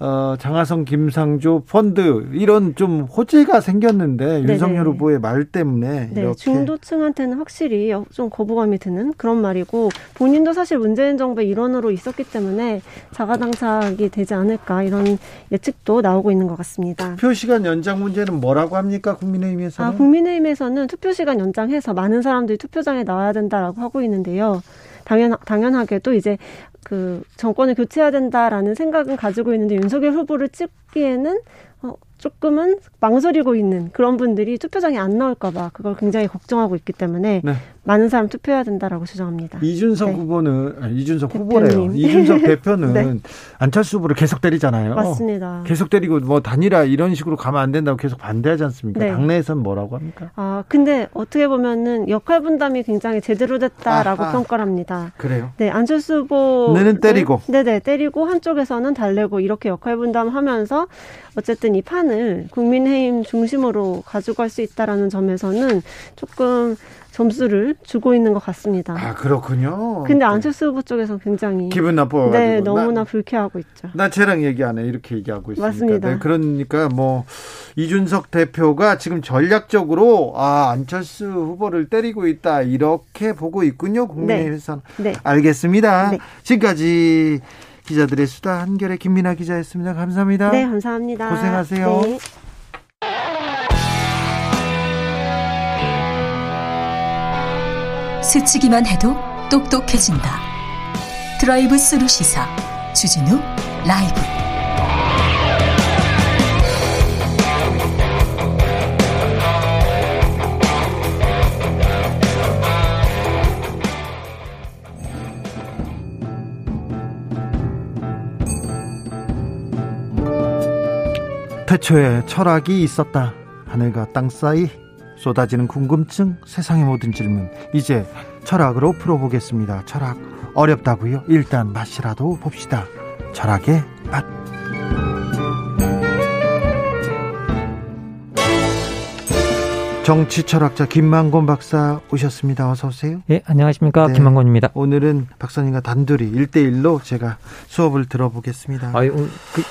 어, 장하성, 김상조 펀드 이런 좀 호재가 생겼는데 네네. 윤석열 후보의 말 때문에 네, 이렇게 중도층한테는 확실히 좀 거부감이 드는 그런 말이고 본인도 사실 문재인 정부의 일원으로 있었기 때문에 자가당착이 되지 않을까 이런 예측도 나오고 있는 것 같습니다. 투표 시간 연장 문제는 뭐라고 합니까 국민의힘에서는? 아, 국민의힘에서는 투표 시간 연장해서 많은 사람들이 투표장에 나와야 된다라고 하고 있는데요. 당연 당연하게도 이제 그 정권을 교체해야 된다라는 생각은 가지고 있는데 윤석열 후보를 찍기에는 어, 조금은 망설이고 있는 그런 분들이 투표장에 안 나올까봐 그걸 굉장히 걱정하고 있기 때문에 네. 많은 사람 투표해야 된다라고 주장합니다. 이준석 네. 후보는 아니, 이준석 대표님. 후보래요. 이준석 대표는 네. 안철수 후보를 계속 때리잖아요. 맞습니다. 계속 때리고 뭐 단일화 이런 식으로 가면 안 된다고 계속 반대하지 않습니까? 네. 당내에서는 뭐라고 합니까? 아 근데 어떻게 보면은 역할 분담이 굉장히 제대로 됐다라고 아하. 평가를 합니다. 그래요? 네 안철수 후보는 때리고 네네 때리고 한쪽에서는 달래고 이렇게 역할 분담하면서 어쨌든 이 판을 국민의힘 중심으로 가져갈 수 있다라는 점에서는 조금 점수를 주고 있는 것 같습니다. 아 그렇군요. 근데 안철수 후보 쪽에서 굉장히 기분 나빠. 네, 너무나 나, 불쾌하고 있죠. 나 쟤랑 얘기 안 해. 이렇게 얘기하고 있습니다. 맞습니다. 네, 그러니까 뭐 이준석 대표가 지금 전략적으로 아 안철수 후보를 때리고 있다 이렇게 보고 있군요. 국민의힘에서는. 네. 네. 알겠습니다. 네. 지금까지 기자들의 수다 한겨레 김미나 기자였습니다. 감사합니다. 네, 감사합니다. 고생하세요. 네. 스치기만 해도 똑똑해진다. 드라이브 스루 시사 주진우 라이브. 태초에 철학이 있었다. 하늘과 땅 사이 쏟아지는 궁금증, 세상의 모든 질문. 이제 철학으로 풀어보겠습니다. 철학 어렵다고요? 일단 맛이라도 봅시다. 철학의 맛. 정치 철학자 김만곤 박사 오셨습니다. 어서 오세요. 예, 안녕하십니까. 네. 김만곤입니다. 오늘은 박사님과 단둘이 1대1로 제가 수업을 들어보겠습니다. 아유, 그...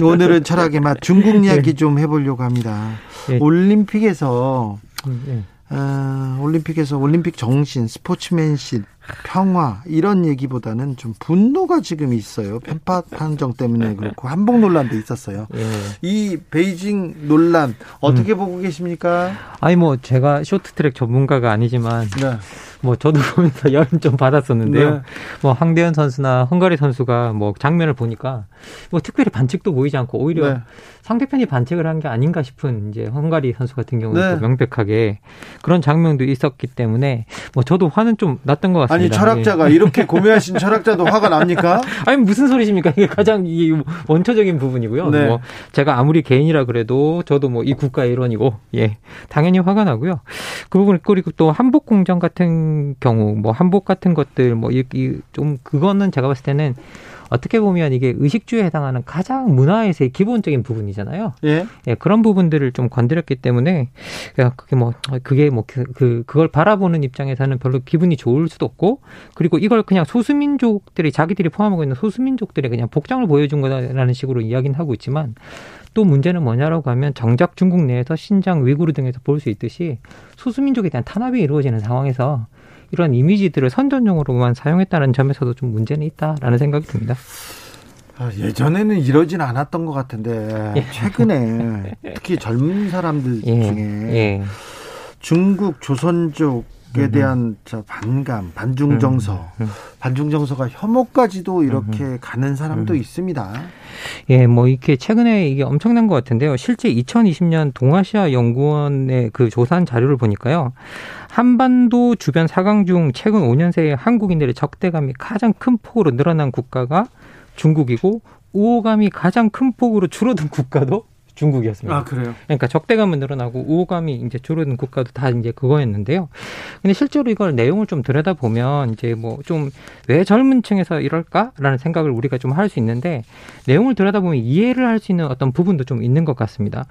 오늘은 철학의 맛 중국 이야기 예. 좀 해 보려고 합니다. 예. 올림픽에서 음, 예. 어, 올림픽에서 올림픽 정신, 스포츠맨십, 평화 이런 얘기보다는 좀 분노가 지금 있어요. 편파 판정 때문에 그렇고 한복 논란도 있었어요. 예. 이 베이징 논란 어떻게 음. 보고 계십니까? 아니 뭐 제가 쇼트트랙 전문가가 아니지만 네. 뭐 저도 보면서 열은 좀 받았었는데요. 네. 뭐 황대현 선수나 헝가리 선수가 뭐 장면을 보니까 뭐 특별히 반칙도 보이지 않고 오히려 네. 상대편이 반칙을 한 게 아닌가 싶은 이제 헝가리 선수 같은 경우는 네. 명백하게 그런 장면도 있었기 때문에 뭐 저도 화는 좀 났던 것 같습니다. 아니 철학자가 예. 이렇게 고뇌하신 철학자도 화가 납니까? 아니 무슨 소리십니까? 이게 가장 이게 원초적인 부분이고요. 네. 뭐 제가 아무리 개인이라 그래도 저도 뭐 이 국가의 일원이고 예 당연히 화가 나고요. 그 부분 그리고 또 한복 공장 같은 경우 뭐 한복 같은 것들 뭐 이 좀 그거는 제가 봤을 때는 어떻게 보면 이게 의식주에 해당하는 가장 문화에서의 기본적인 부분이잖아요. 예. 예 그런 부분들을 좀 건드렸기 때문에 그게 뭐 그게 뭐 그, 그 그걸 바라보는 입장에서는 별로 기분이 좋을 수도 없고 그리고 이걸 그냥 소수민족들이 자기들이 포함하고 있는 소수민족들의 그냥 복장을 보여준 거다라는 식으로 이야기는 하고 있지만 또 문제는 뭐냐라고 하면 정작 중국 내에서 신장 위구르 등에서 볼 수 있듯이 소수민족에 대한 탄압이 이루어지는 상황에서 이런 이미지들을 선전용으로만 사용했다는 점에서도 좀 문제는 있다라는 생각이 듭니다. 아, 예전에는 이러진 않았던 것 같은데 예. 최근에 특히 젊은 사람들 예. 중에 예. 중국 조선족 에 대한 저 반감, 반중 정서, 음, 음. 반중 정서가 혐오까지도 이렇게 음, 가는 사람도 있습니다. 예, 뭐 이렇게 최근에 이게 엄청난 것 같은데요. 실제 2020년 동아시아 연구원의 그 조사한 자료를 보니까요. 한반도 주변 사강 중 최근 5년 새에 한국인들의 적대감이 가장 큰 폭으로 늘어난 국가가 중국이고 우호감이 가장 큰 폭으로 줄어든 국가도 중국이었습니다. 아, 그래요? 그러니까 적대감은 늘어나고 우호감이 이제 줄어든 국가도 다 이제 그거였는데요. 근데 실제로 이걸 내용을 좀 들여다보면 이제 뭐 좀 왜 젊은 층에서 이럴까라는 생각을 우리가 좀 할 수 있는데 내용을 들여다보면 이해를 할 수 있는 어떤 부분도 좀 있는 것 같습니다.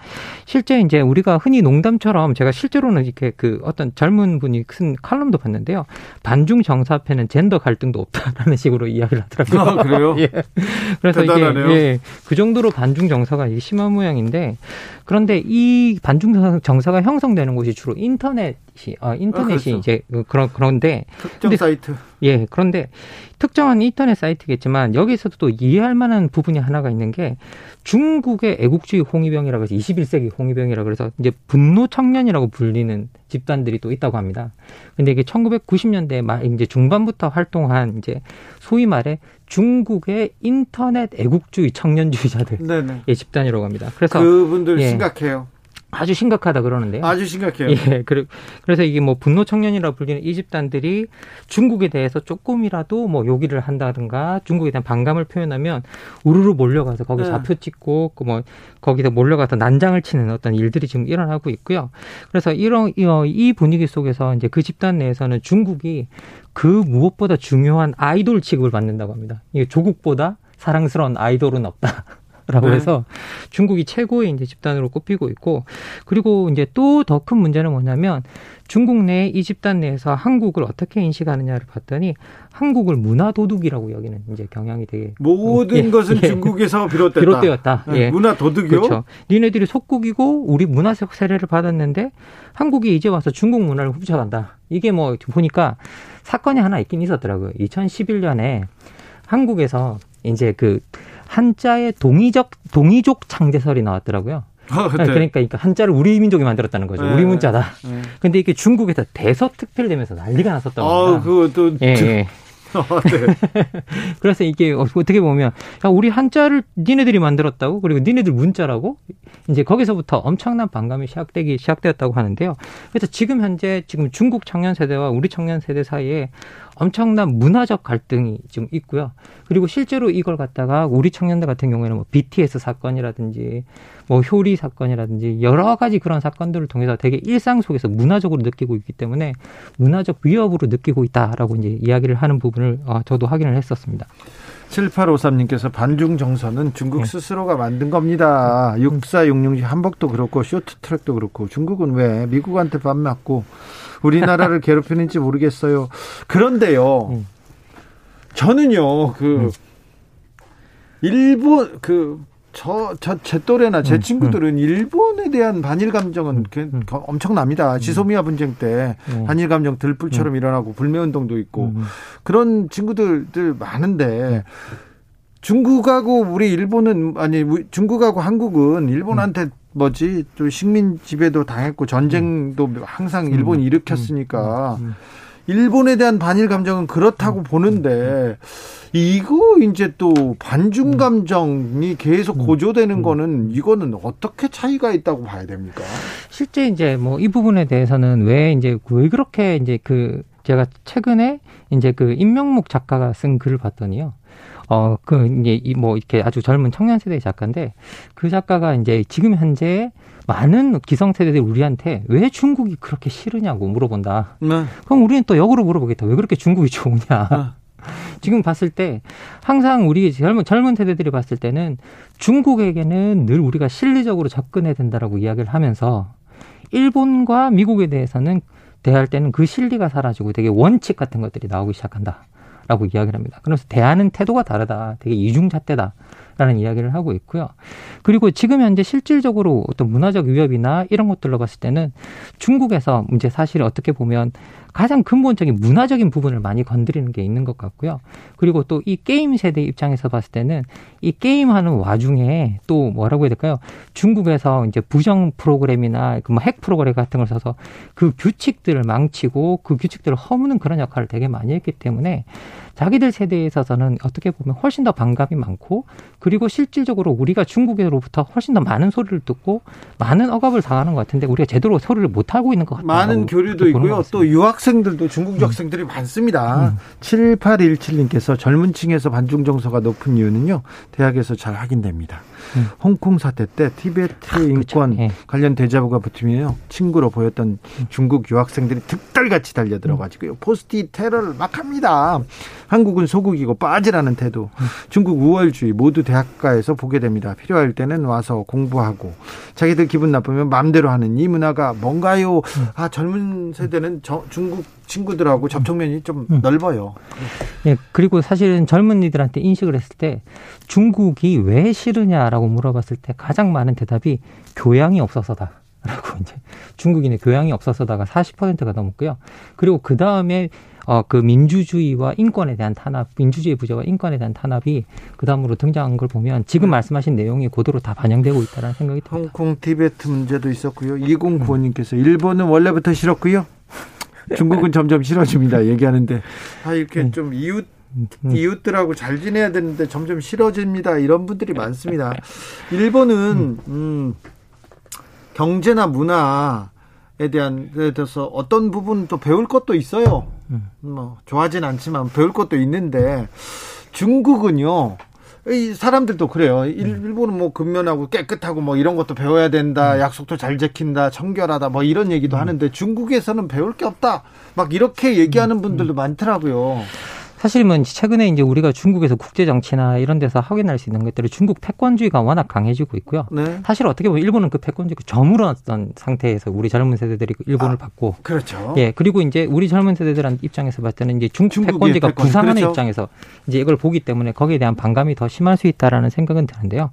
실제 이제 우리가 흔히 농담처럼 제가 실제로는 이렇게 그 어떤 젊은 분이 쓴 칼럼도 봤는데요. 반중 정사패는 젠더 갈등도 없다라는 식으로 이야기를 하더라고요. 아, 그래요? 예. 그래서 대단하네요. 이게 예, 그 정도로 반중 정사가 심한 모양인데 있는데 그런데 이 반중 정서가 형성되는 곳이 주로 인터넷이 어, 인터넷이 아, 그렇죠. 이제 그런 그런데 특정 근데, 사이트 예 그런데 특정한 인터넷 사이트겠지만 여기서도 또 이해할 만한 부분이 하나가 있는 게 중국의 애국주의 홍위병이라고 해서 21세기 홍위병이라 그래서 이제 분노 청년이라고 불리는 집단들이 또 있다고 합니다. 근데 이게 1990년대 말 이제 중반부터 활동한 이제 소위 말해 중국의 인터넷 애국주의 청년주의자들 의 집단이라고 합니다. 그래서 그분들 예, 심각해요. 아주 심각하다 그러는데요. 아주 심각해요. 예, 그래서 이게 뭐 분노 청년이라고 불리는 이 집단들이 중국에 대해서 조금이라도 뭐 요기를 한다든가 중국에 대한 반감을 표현하면 우르르 몰려가서 거기 네. 좌표 찍고 그뭐 거기서 몰려가서 난장을 치는 어떤 일들이 지금 일어나고 있고요. 그래서 이런 이 분위기 속에서 이제 그 집단 내에서는 중국이 그 무엇보다 중요한 아이돌 취급을 받는다고 합니다. 이게 조국보다 사랑스러운 아이돌은 없다. 라고 네. 해서 중국이 최고의 이제 집단으로 꼽히고 있고 그리고 이제 또 더 큰 문제는 뭐냐면 중국 내 이 집단 내에서 한국을 어떻게 인식하느냐를 봤더니 한국을 문화 도둑이라고 여기는 이제 경향이 되게 모든 예, 것은 예, 중국에서 비롯됐다. 비롯되었다. 네, 예. 문화 도둑이요? 그렇죠. 니네들이 속국이고 우리 문화적 세례를 받았는데 한국이 이제 와서 중국 문화를 훔쳐간다. 이게 뭐 보니까 사건이 하나 있긴 있었더라고요. 2011년에 한국에서 이제 그 한자의 동의적 동의족 창제설이 나왔더라고요. 아, 그러니까, 그러니까 한자를 우리 민족이 만들었다는 거죠. 네. 우리 문자다. 네. 근데 이게 중국에서 대서특필되면서 난리가 났었다고. 아, 그것도 예, 예. 어, 네. 그래서 이게 어떻게 보면 야, 우리 한자를 니네들이 만들었다고 그리고 니네들 문자라고 이제 거기서부터 엄청난 반감이 시작되기 시작되었다고 하는데요. 그래서 지금 현재 지금 중국 청년 세대와 우리 청년 세대 사이에 엄청난 문화적 갈등이 좀 있고요. 그리고 실제로 이걸 갖다가 우리 청년들 같은 경우에는 뭐 BTS 사건이라든지 뭐 효리 사건이라든지 여러 가지 그런 사건들을 통해서 되게 일상 속에서 문화적으로 느끼고 있기 때문에 문화적 위협으로 느끼고 있다라고 이제 이야기를 하는 부분을 어, 저도 확인을 했었습니다. 7853님께서 반중 정서는 중국 네. 스스로가 만든 겁니다. 6466 한복도 그렇고 쇼트트랙도 그렇고 중국은 왜 미국한테 밥 맞고 우리나라를 괴롭히는지 모르겠어요. 그런데요. 음. 저는요. 그 음. 일본 그 저, 저, 제 또래나 제 음, 친구들은 음. 일본에 대한 반일 감정은 음, 엄청납니다. 지소미아 분쟁 때 반일 감정 들불처럼 일어나고 불매운동도 있고 그런 친구들들 많은데 중국하고 우리 일본은 아니 중국하고 한국은 일본한테 뭐지 또 식민 지배도 당했고 전쟁도 항상 일본이 일으켰으니까 일본에 대한 반일 감정은 그렇다고 보는데 이거 이제 또 반중 음. 감정이 계속 음. 고조되는 음. 거는 이거는 어떻게 차이가 있다고 봐야 됩니까? 실제 이제 뭐 이 부분에 대해서는 왜 이제 왜 그렇게 이제 그 제가 최근에 이제 그 임명묵 작가가 쓴 글을 봤더니요. 어, 그, 이제, 이, 뭐, 이렇게 아주 젊은 청년 세대의 작가인데, 그 작가가 이제 지금 현재 많은 기성 세대들이 우리한테 왜 중국이 그렇게 싫으냐고 물어본다. 네. 그럼 우리는 또 역으로 물어보겠다. 왜 그렇게 중국이 좋으냐. 네. 지금 봤을 때 항상 우리 젊은 젊은 세대들이 봤을 때는 중국에게는 늘 우리가 실리적으로 접근해야 된다라고 이야기를 하면서 일본과 미국에 대해서는 대할 때는 그 실리가 사라지고 되게 원칙 같은 것들이 나오기 시작한다. 라고 이야기를 합니다. 그래서 대하는 태도가 다르다. 되게 이중잣대다. 라는 이야기를 하고 있고요. 그리고 지금 현재 실질적으로 어떤 문화적 위협이나 이런 것들로 봤을 때는 중국에서 이제 사실 어떻게 보면 가장 근본적인 문화적인 부분을 많이 건드리는 게 있는 것 같고요. 그리고 또 이 게임 세대 입장에서 봤을 때는 이 게임하는 와중에 또 뭐라고 해야 될까요? 중국에서 이제 부정 프로그램이나 그 뭐핵 프로그램 같은 걸 써서 그 규칙들을 망치고 그 규칙들을 허무는 그런 역할을 되게 많이 했기 때문에 자기들 세대에 있어서는 어떻게 보면 훨씬 더 반감이 많고 그리고 실질적으로 우리가 중국으로부터 훨씬 더 많은 소리를 듣고 많은 억압을 당하는 것 같은데 우리가 제대로 소리를 못 하고 있는 것 같아요. 많은 교류도 있고요. 또 유학 생들도 중국 유학생들이 음. 많습니다. 음. 7817님께서 젊은 층에서 반중 정서가 높은 이유는요. 대학에서 잘 확인됩니다. 음. 홍콩 사태 때 티베트 아, 인권 예. 관련 대자보가 붙으면요 친구로 보였던 음. 중국 유학생들이 득달같이 달려들어가지고요 음. 포스티 테러를 막 합니다. 한국은 소국이고 빠지라는 태도. 음. 중국 우월주의 모두 대학가에서 보게 됩니다. 필요할 때는 와서 공부하고 자기들 기분 나쁘면 마음대로 하는 이 문화가 뭔가요? 음. 아 젊은 세대는 저, 중국 친구들하고 접촉면이 좀 음. 넓어요. 예, 그리고 사실은 젊은이들한테 인식을 했을 때 중국이 왜 싫으냐라고 물어봤을 때 가장 많은 대답이 교양이 없어서다. 라고 이제 중국인의 교양이 없어서다가 40%가 넘었고요. 그리고 그 다음에 어, 그 민주주의와 인권에 대한 탄압, 민주주의 부재와 인권에 대한 탄압이 그 다음으로 등장한 걸 보면 지금 음. 말씀하신 내용이 고도로 다 반영되고 있다는 생각이 듭니다. 홍콩, 티베트 문제도 있었고요. 2095님께서 일본은 원래부터 싫었고요. 중국은 점점 싫어집니다. 얘기하는데 아 이렇게 음. 좀 이웃 음. 이웃들하고 잘 지내야 되는데 점점 싫어집니다. 이런 분들이 많습니다. 일본은 음, 경제나 문화에 대한 에 대해서 어떤 부분 또 배울 것도 있어요. 뭐 좋아하진 않지만 배울 것도 있는데 중국은요. 이 사람들도 그래요. 일본은 뭐 근면하고 깨끗하고 뭐 이런 것도 배워야 된다. 음. 약속도 잘 지킨다. 청결하다. 뭐 이런 얘기도 음. 하는데 중국에서는 배울 게 없다. 막 이렇게 얘기하는 음. 분들도 많더라고요. 사실은 최근에 이제 우리가 중국에서 국제 정치나 이런 데서 확인할 수 있는 것들이 중국 패권주의가 워낙 강해지고 있고요. 네. 사실 어떻게 보면 일본은 그 패권주의 저물었던 상태에서 우리 젊은 세대들이 일본을 아, 받고 그렇죠. 예 그리고 이제 우리 젊은 세대들한 입장에서 봤을 때는 이제 중국 패권주의가 패권. 부상하는 그렇죠. 입장에서 이제 이걸 보기 때문에 거기에 대한 반감이 더 심할 수 있다라는 생각은 드는데요.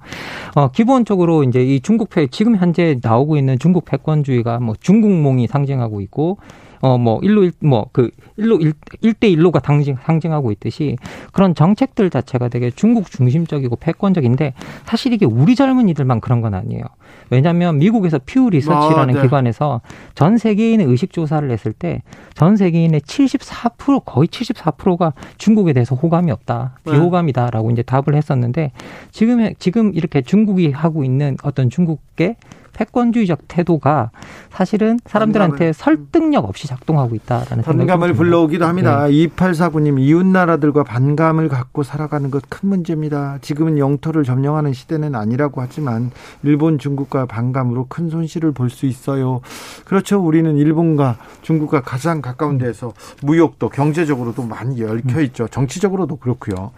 어 기본적으로 이제 이 중국 패 지금 현재 나오고 있는 중국 패권주의가 뭐 중국몽이 상징하고 있고 어뭐 일로 뭐그 일로 일대 일로가 상징 상징하고 있듯이 그런 정책들 자체가 되게 중국 중심적이고 패권적인데 사실 이게 우리 젊은이들만 그런 건 아니에요. 왜냐하면 미국에서 퓨 리서치라는 아, 네. 기관에서 전 세계인의 의식 조사를 했을 때 전 세계인의 74% 거의 74%가 중국에 대해서 호감이 없다, 네. 비호감이다라고 이제 답을 했었는데 지금 지금 이렇게 중국이 하고 있는 어떤 중국계 패권주의적 태도가 사실은 사람들한테 설득력 없이 작동하고 있다라는 반감을 불러오기도 합니다. 네. 2849님 이웃 나라들과 반감을 갖고 살아가는 것 큰 문제입니다. 지금은 영토를 점령하는 시대는 아니라고 하지만 일본 중국과 반감으로 큰 손실을 볼 수 있어요. 그렇죠. 우리는 일본과 중국과 가장 가까운 데서 무역도 경제적으로도 많이 얽혀 있죠. 정치적으로도 그렇고요.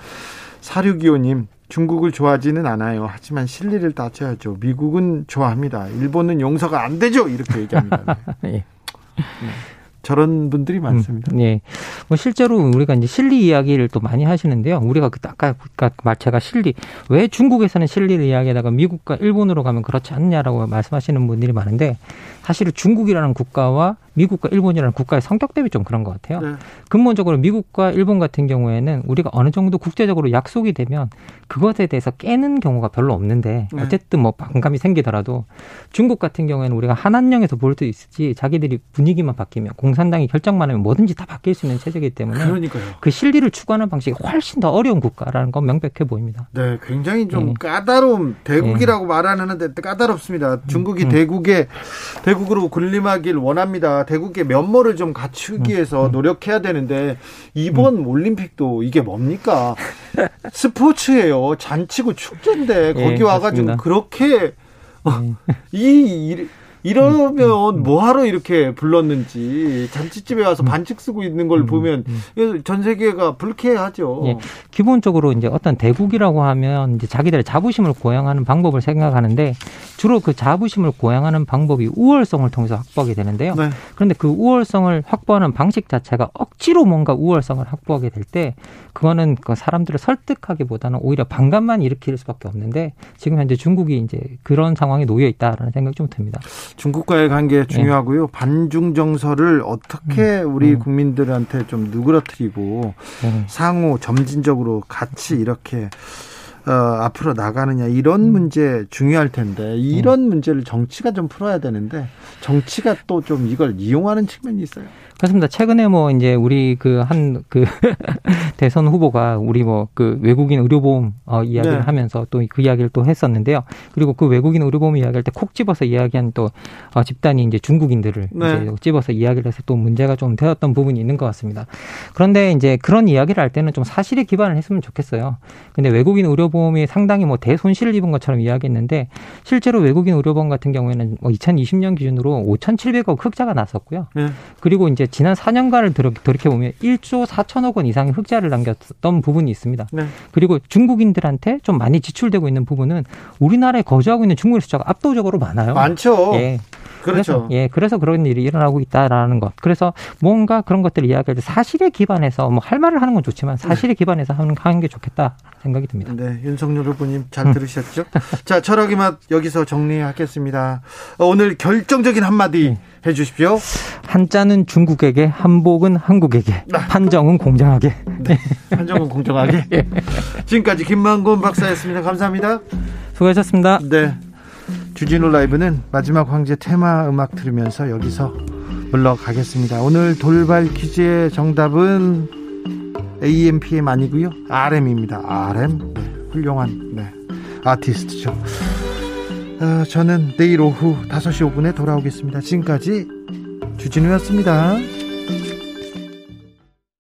사륙기호님 중국을 좋아하지는 않아요. 하지만 실리를 따져야죠. 미국은 좋아합니다. 일본은 용서가 안 되죠. 이렇게 얘기합니다. 네. 네. 저런 분들이 많습니다. 음, 예. 뭐 실제로 우리가 이제 실리 이야기를 또 많이 하시는데요. 우리가 그 아까 말 제가 실리 왜 중국에서는 실리를 이야기하다가 미국과 일본으로 가면 그렇지 않냐라고 말씀하시는 분들이 많은데 사실은 중국이라는 국가와 미국과 일본이라는 국가의 성격 대비 좀 그런 것 같아요. 네. 근본적으로 미국과 일본 같은 경우에는 우리가 어느 정도 국제적으로 약속이 되면 그것에 대해서 깨는 경우가 별로 없는데 네. 어쨌든 뭐 반감이 생기더라도 중국 같은 경우에는 우리가 한한령에서 볼 수 있을지 자기들이 분위기만 바뀌면 공산당이 결정만 하면 뭐든지 다 바뀔 수 있는 체제이기 때문에 그러니까요. 그 실리를 추구하는 방식이 훨씬 더 어려운 국가라는 건 명백해 보입니다. 네, 굉장히 좀 네. 까다로운 대국이라고 네. 말하는데 까다롭습니다. 중국이 음. 대국의 대국으로 군림하길 원합니다. 대국의 면모를 좀 갖추기 음, 위해서 음. 노력해야 되는데 이번 음. 올림픽도 이게 뭡니까? 스포츠예요. 잔치고 축제인데 거기 예, 와가지고 그렇게 네. 이 이러면 음, 음. 뭐하러 이렇게 불렀는지 잔치집에 와서 음. 반칙 쓰고 있는 걸 보면 전 세계가 불쾌하죠. 예. 기본적으로 이제 어떤 대국이라고 하면 이제 자기들의 자부심을 고양하는 방법을 생각하는데 주로 그 자부심을 고양하는 방법이 우월성을 통해서 확보하게 되는데요. 네. 그런데 그 우월성을 확보하는 방식 자체가 억지로 뭔가 우월성을 확보하게 될 때 그거는 그 사람들을 설득하기보다는 오히려 반감만 일으킬 수밖에 없는데 지금 현재 중국이 이제 그런 상황에 놓여 있다라는 생각이 좀 듭니다. 중국과의 관계 중요하고요. 네. 반중 정서를 어떻게 음. 우리 음. 국민들한테 좀 누그러뜨리고 네. 상호 점진적으로 같이 이렇게 어, 앞으로 나가느냐 이런 음. 문제 중요할 텐데 이런 음. 문제를 정치가 좀 풀어야 되는데 정치가 또 좀 이걸 이용하는 측면이 있어요. 그렇습니다. 최근에 뭐 이제 우리 그 한그 그 대선 후보가 우리 뭐 그 외국인 의료보험 어 이야기를 네. 하면서 또 그 이야기를 또 했었는데요. 그리고 그 외국인 의료보험 이야기할 때 콕 집어서 이야기한 또 어, 집단이 이제 중국인들을 네. 이제 집어서 이야기를 해서 또 문제가 좀 되었던 부분이 있는 것 같습니다. 그런데 이제 그런 이야기를 할 때는 좀 사실에 기반을 했으면 좋겠어요. 근데 외국인 의료보험이 상당히 뭐 대손실을 입은 것처럼 이야기했는데 실제로 외국인 의료보험 같은 경우에는 뭐 2020년 기준으로 5,700억 흑자가 났었고요. 네. 그리고 이제 지난 4년간을 돌이켜 보면 1조 4천억 원 이상의 흑자를 남겼던 부분이 있습니다. 네. 그리고 중국인들한테 좀 많이 지출되고 있는 부분은 우리나라에 거주하고 있는 중국인 숫자가 압도적으로 많아요. 많죠. 예. 그렇죠. 그래서, 예, 그래서 그런 일이 일어나고 있다라는 것. 그래서 뭔가 그런 것들을 이야기할 때 사실에 기반해서 뭐 할 말을 하는 건 좋지만 사실에 네. 기반해서 하는, 하는 게 좋겠다 생각이 듭니다. 네, 윤석열 후보님 잘 들으셨죠? 자, 철학의 맛 여기서 정리하겠습니다. 오늘 결정적인 한마디 네. 해주십시오. 한자는 중국 에게, 한복은 한국에게, 아. 판정은 공정하게. 네, 판정은 공정하게. 예. 지금까지 김만곤 박사였습니다. 감사합니다. 수고하셨습니다. 네. 주진우 라이브는 마지막 황제 테마 음악 들으면서 여기서 물러가겠습니다. 오늘 돌발 퀴즈의 정답은 AM, PM 아니고요. RM입니다. RM. 네, 훌륭한 네, 아티스트죠. 어, 저는 내일 오후 5시 5분에 돌아오겠습니다. 지금까지 주진우였습니다.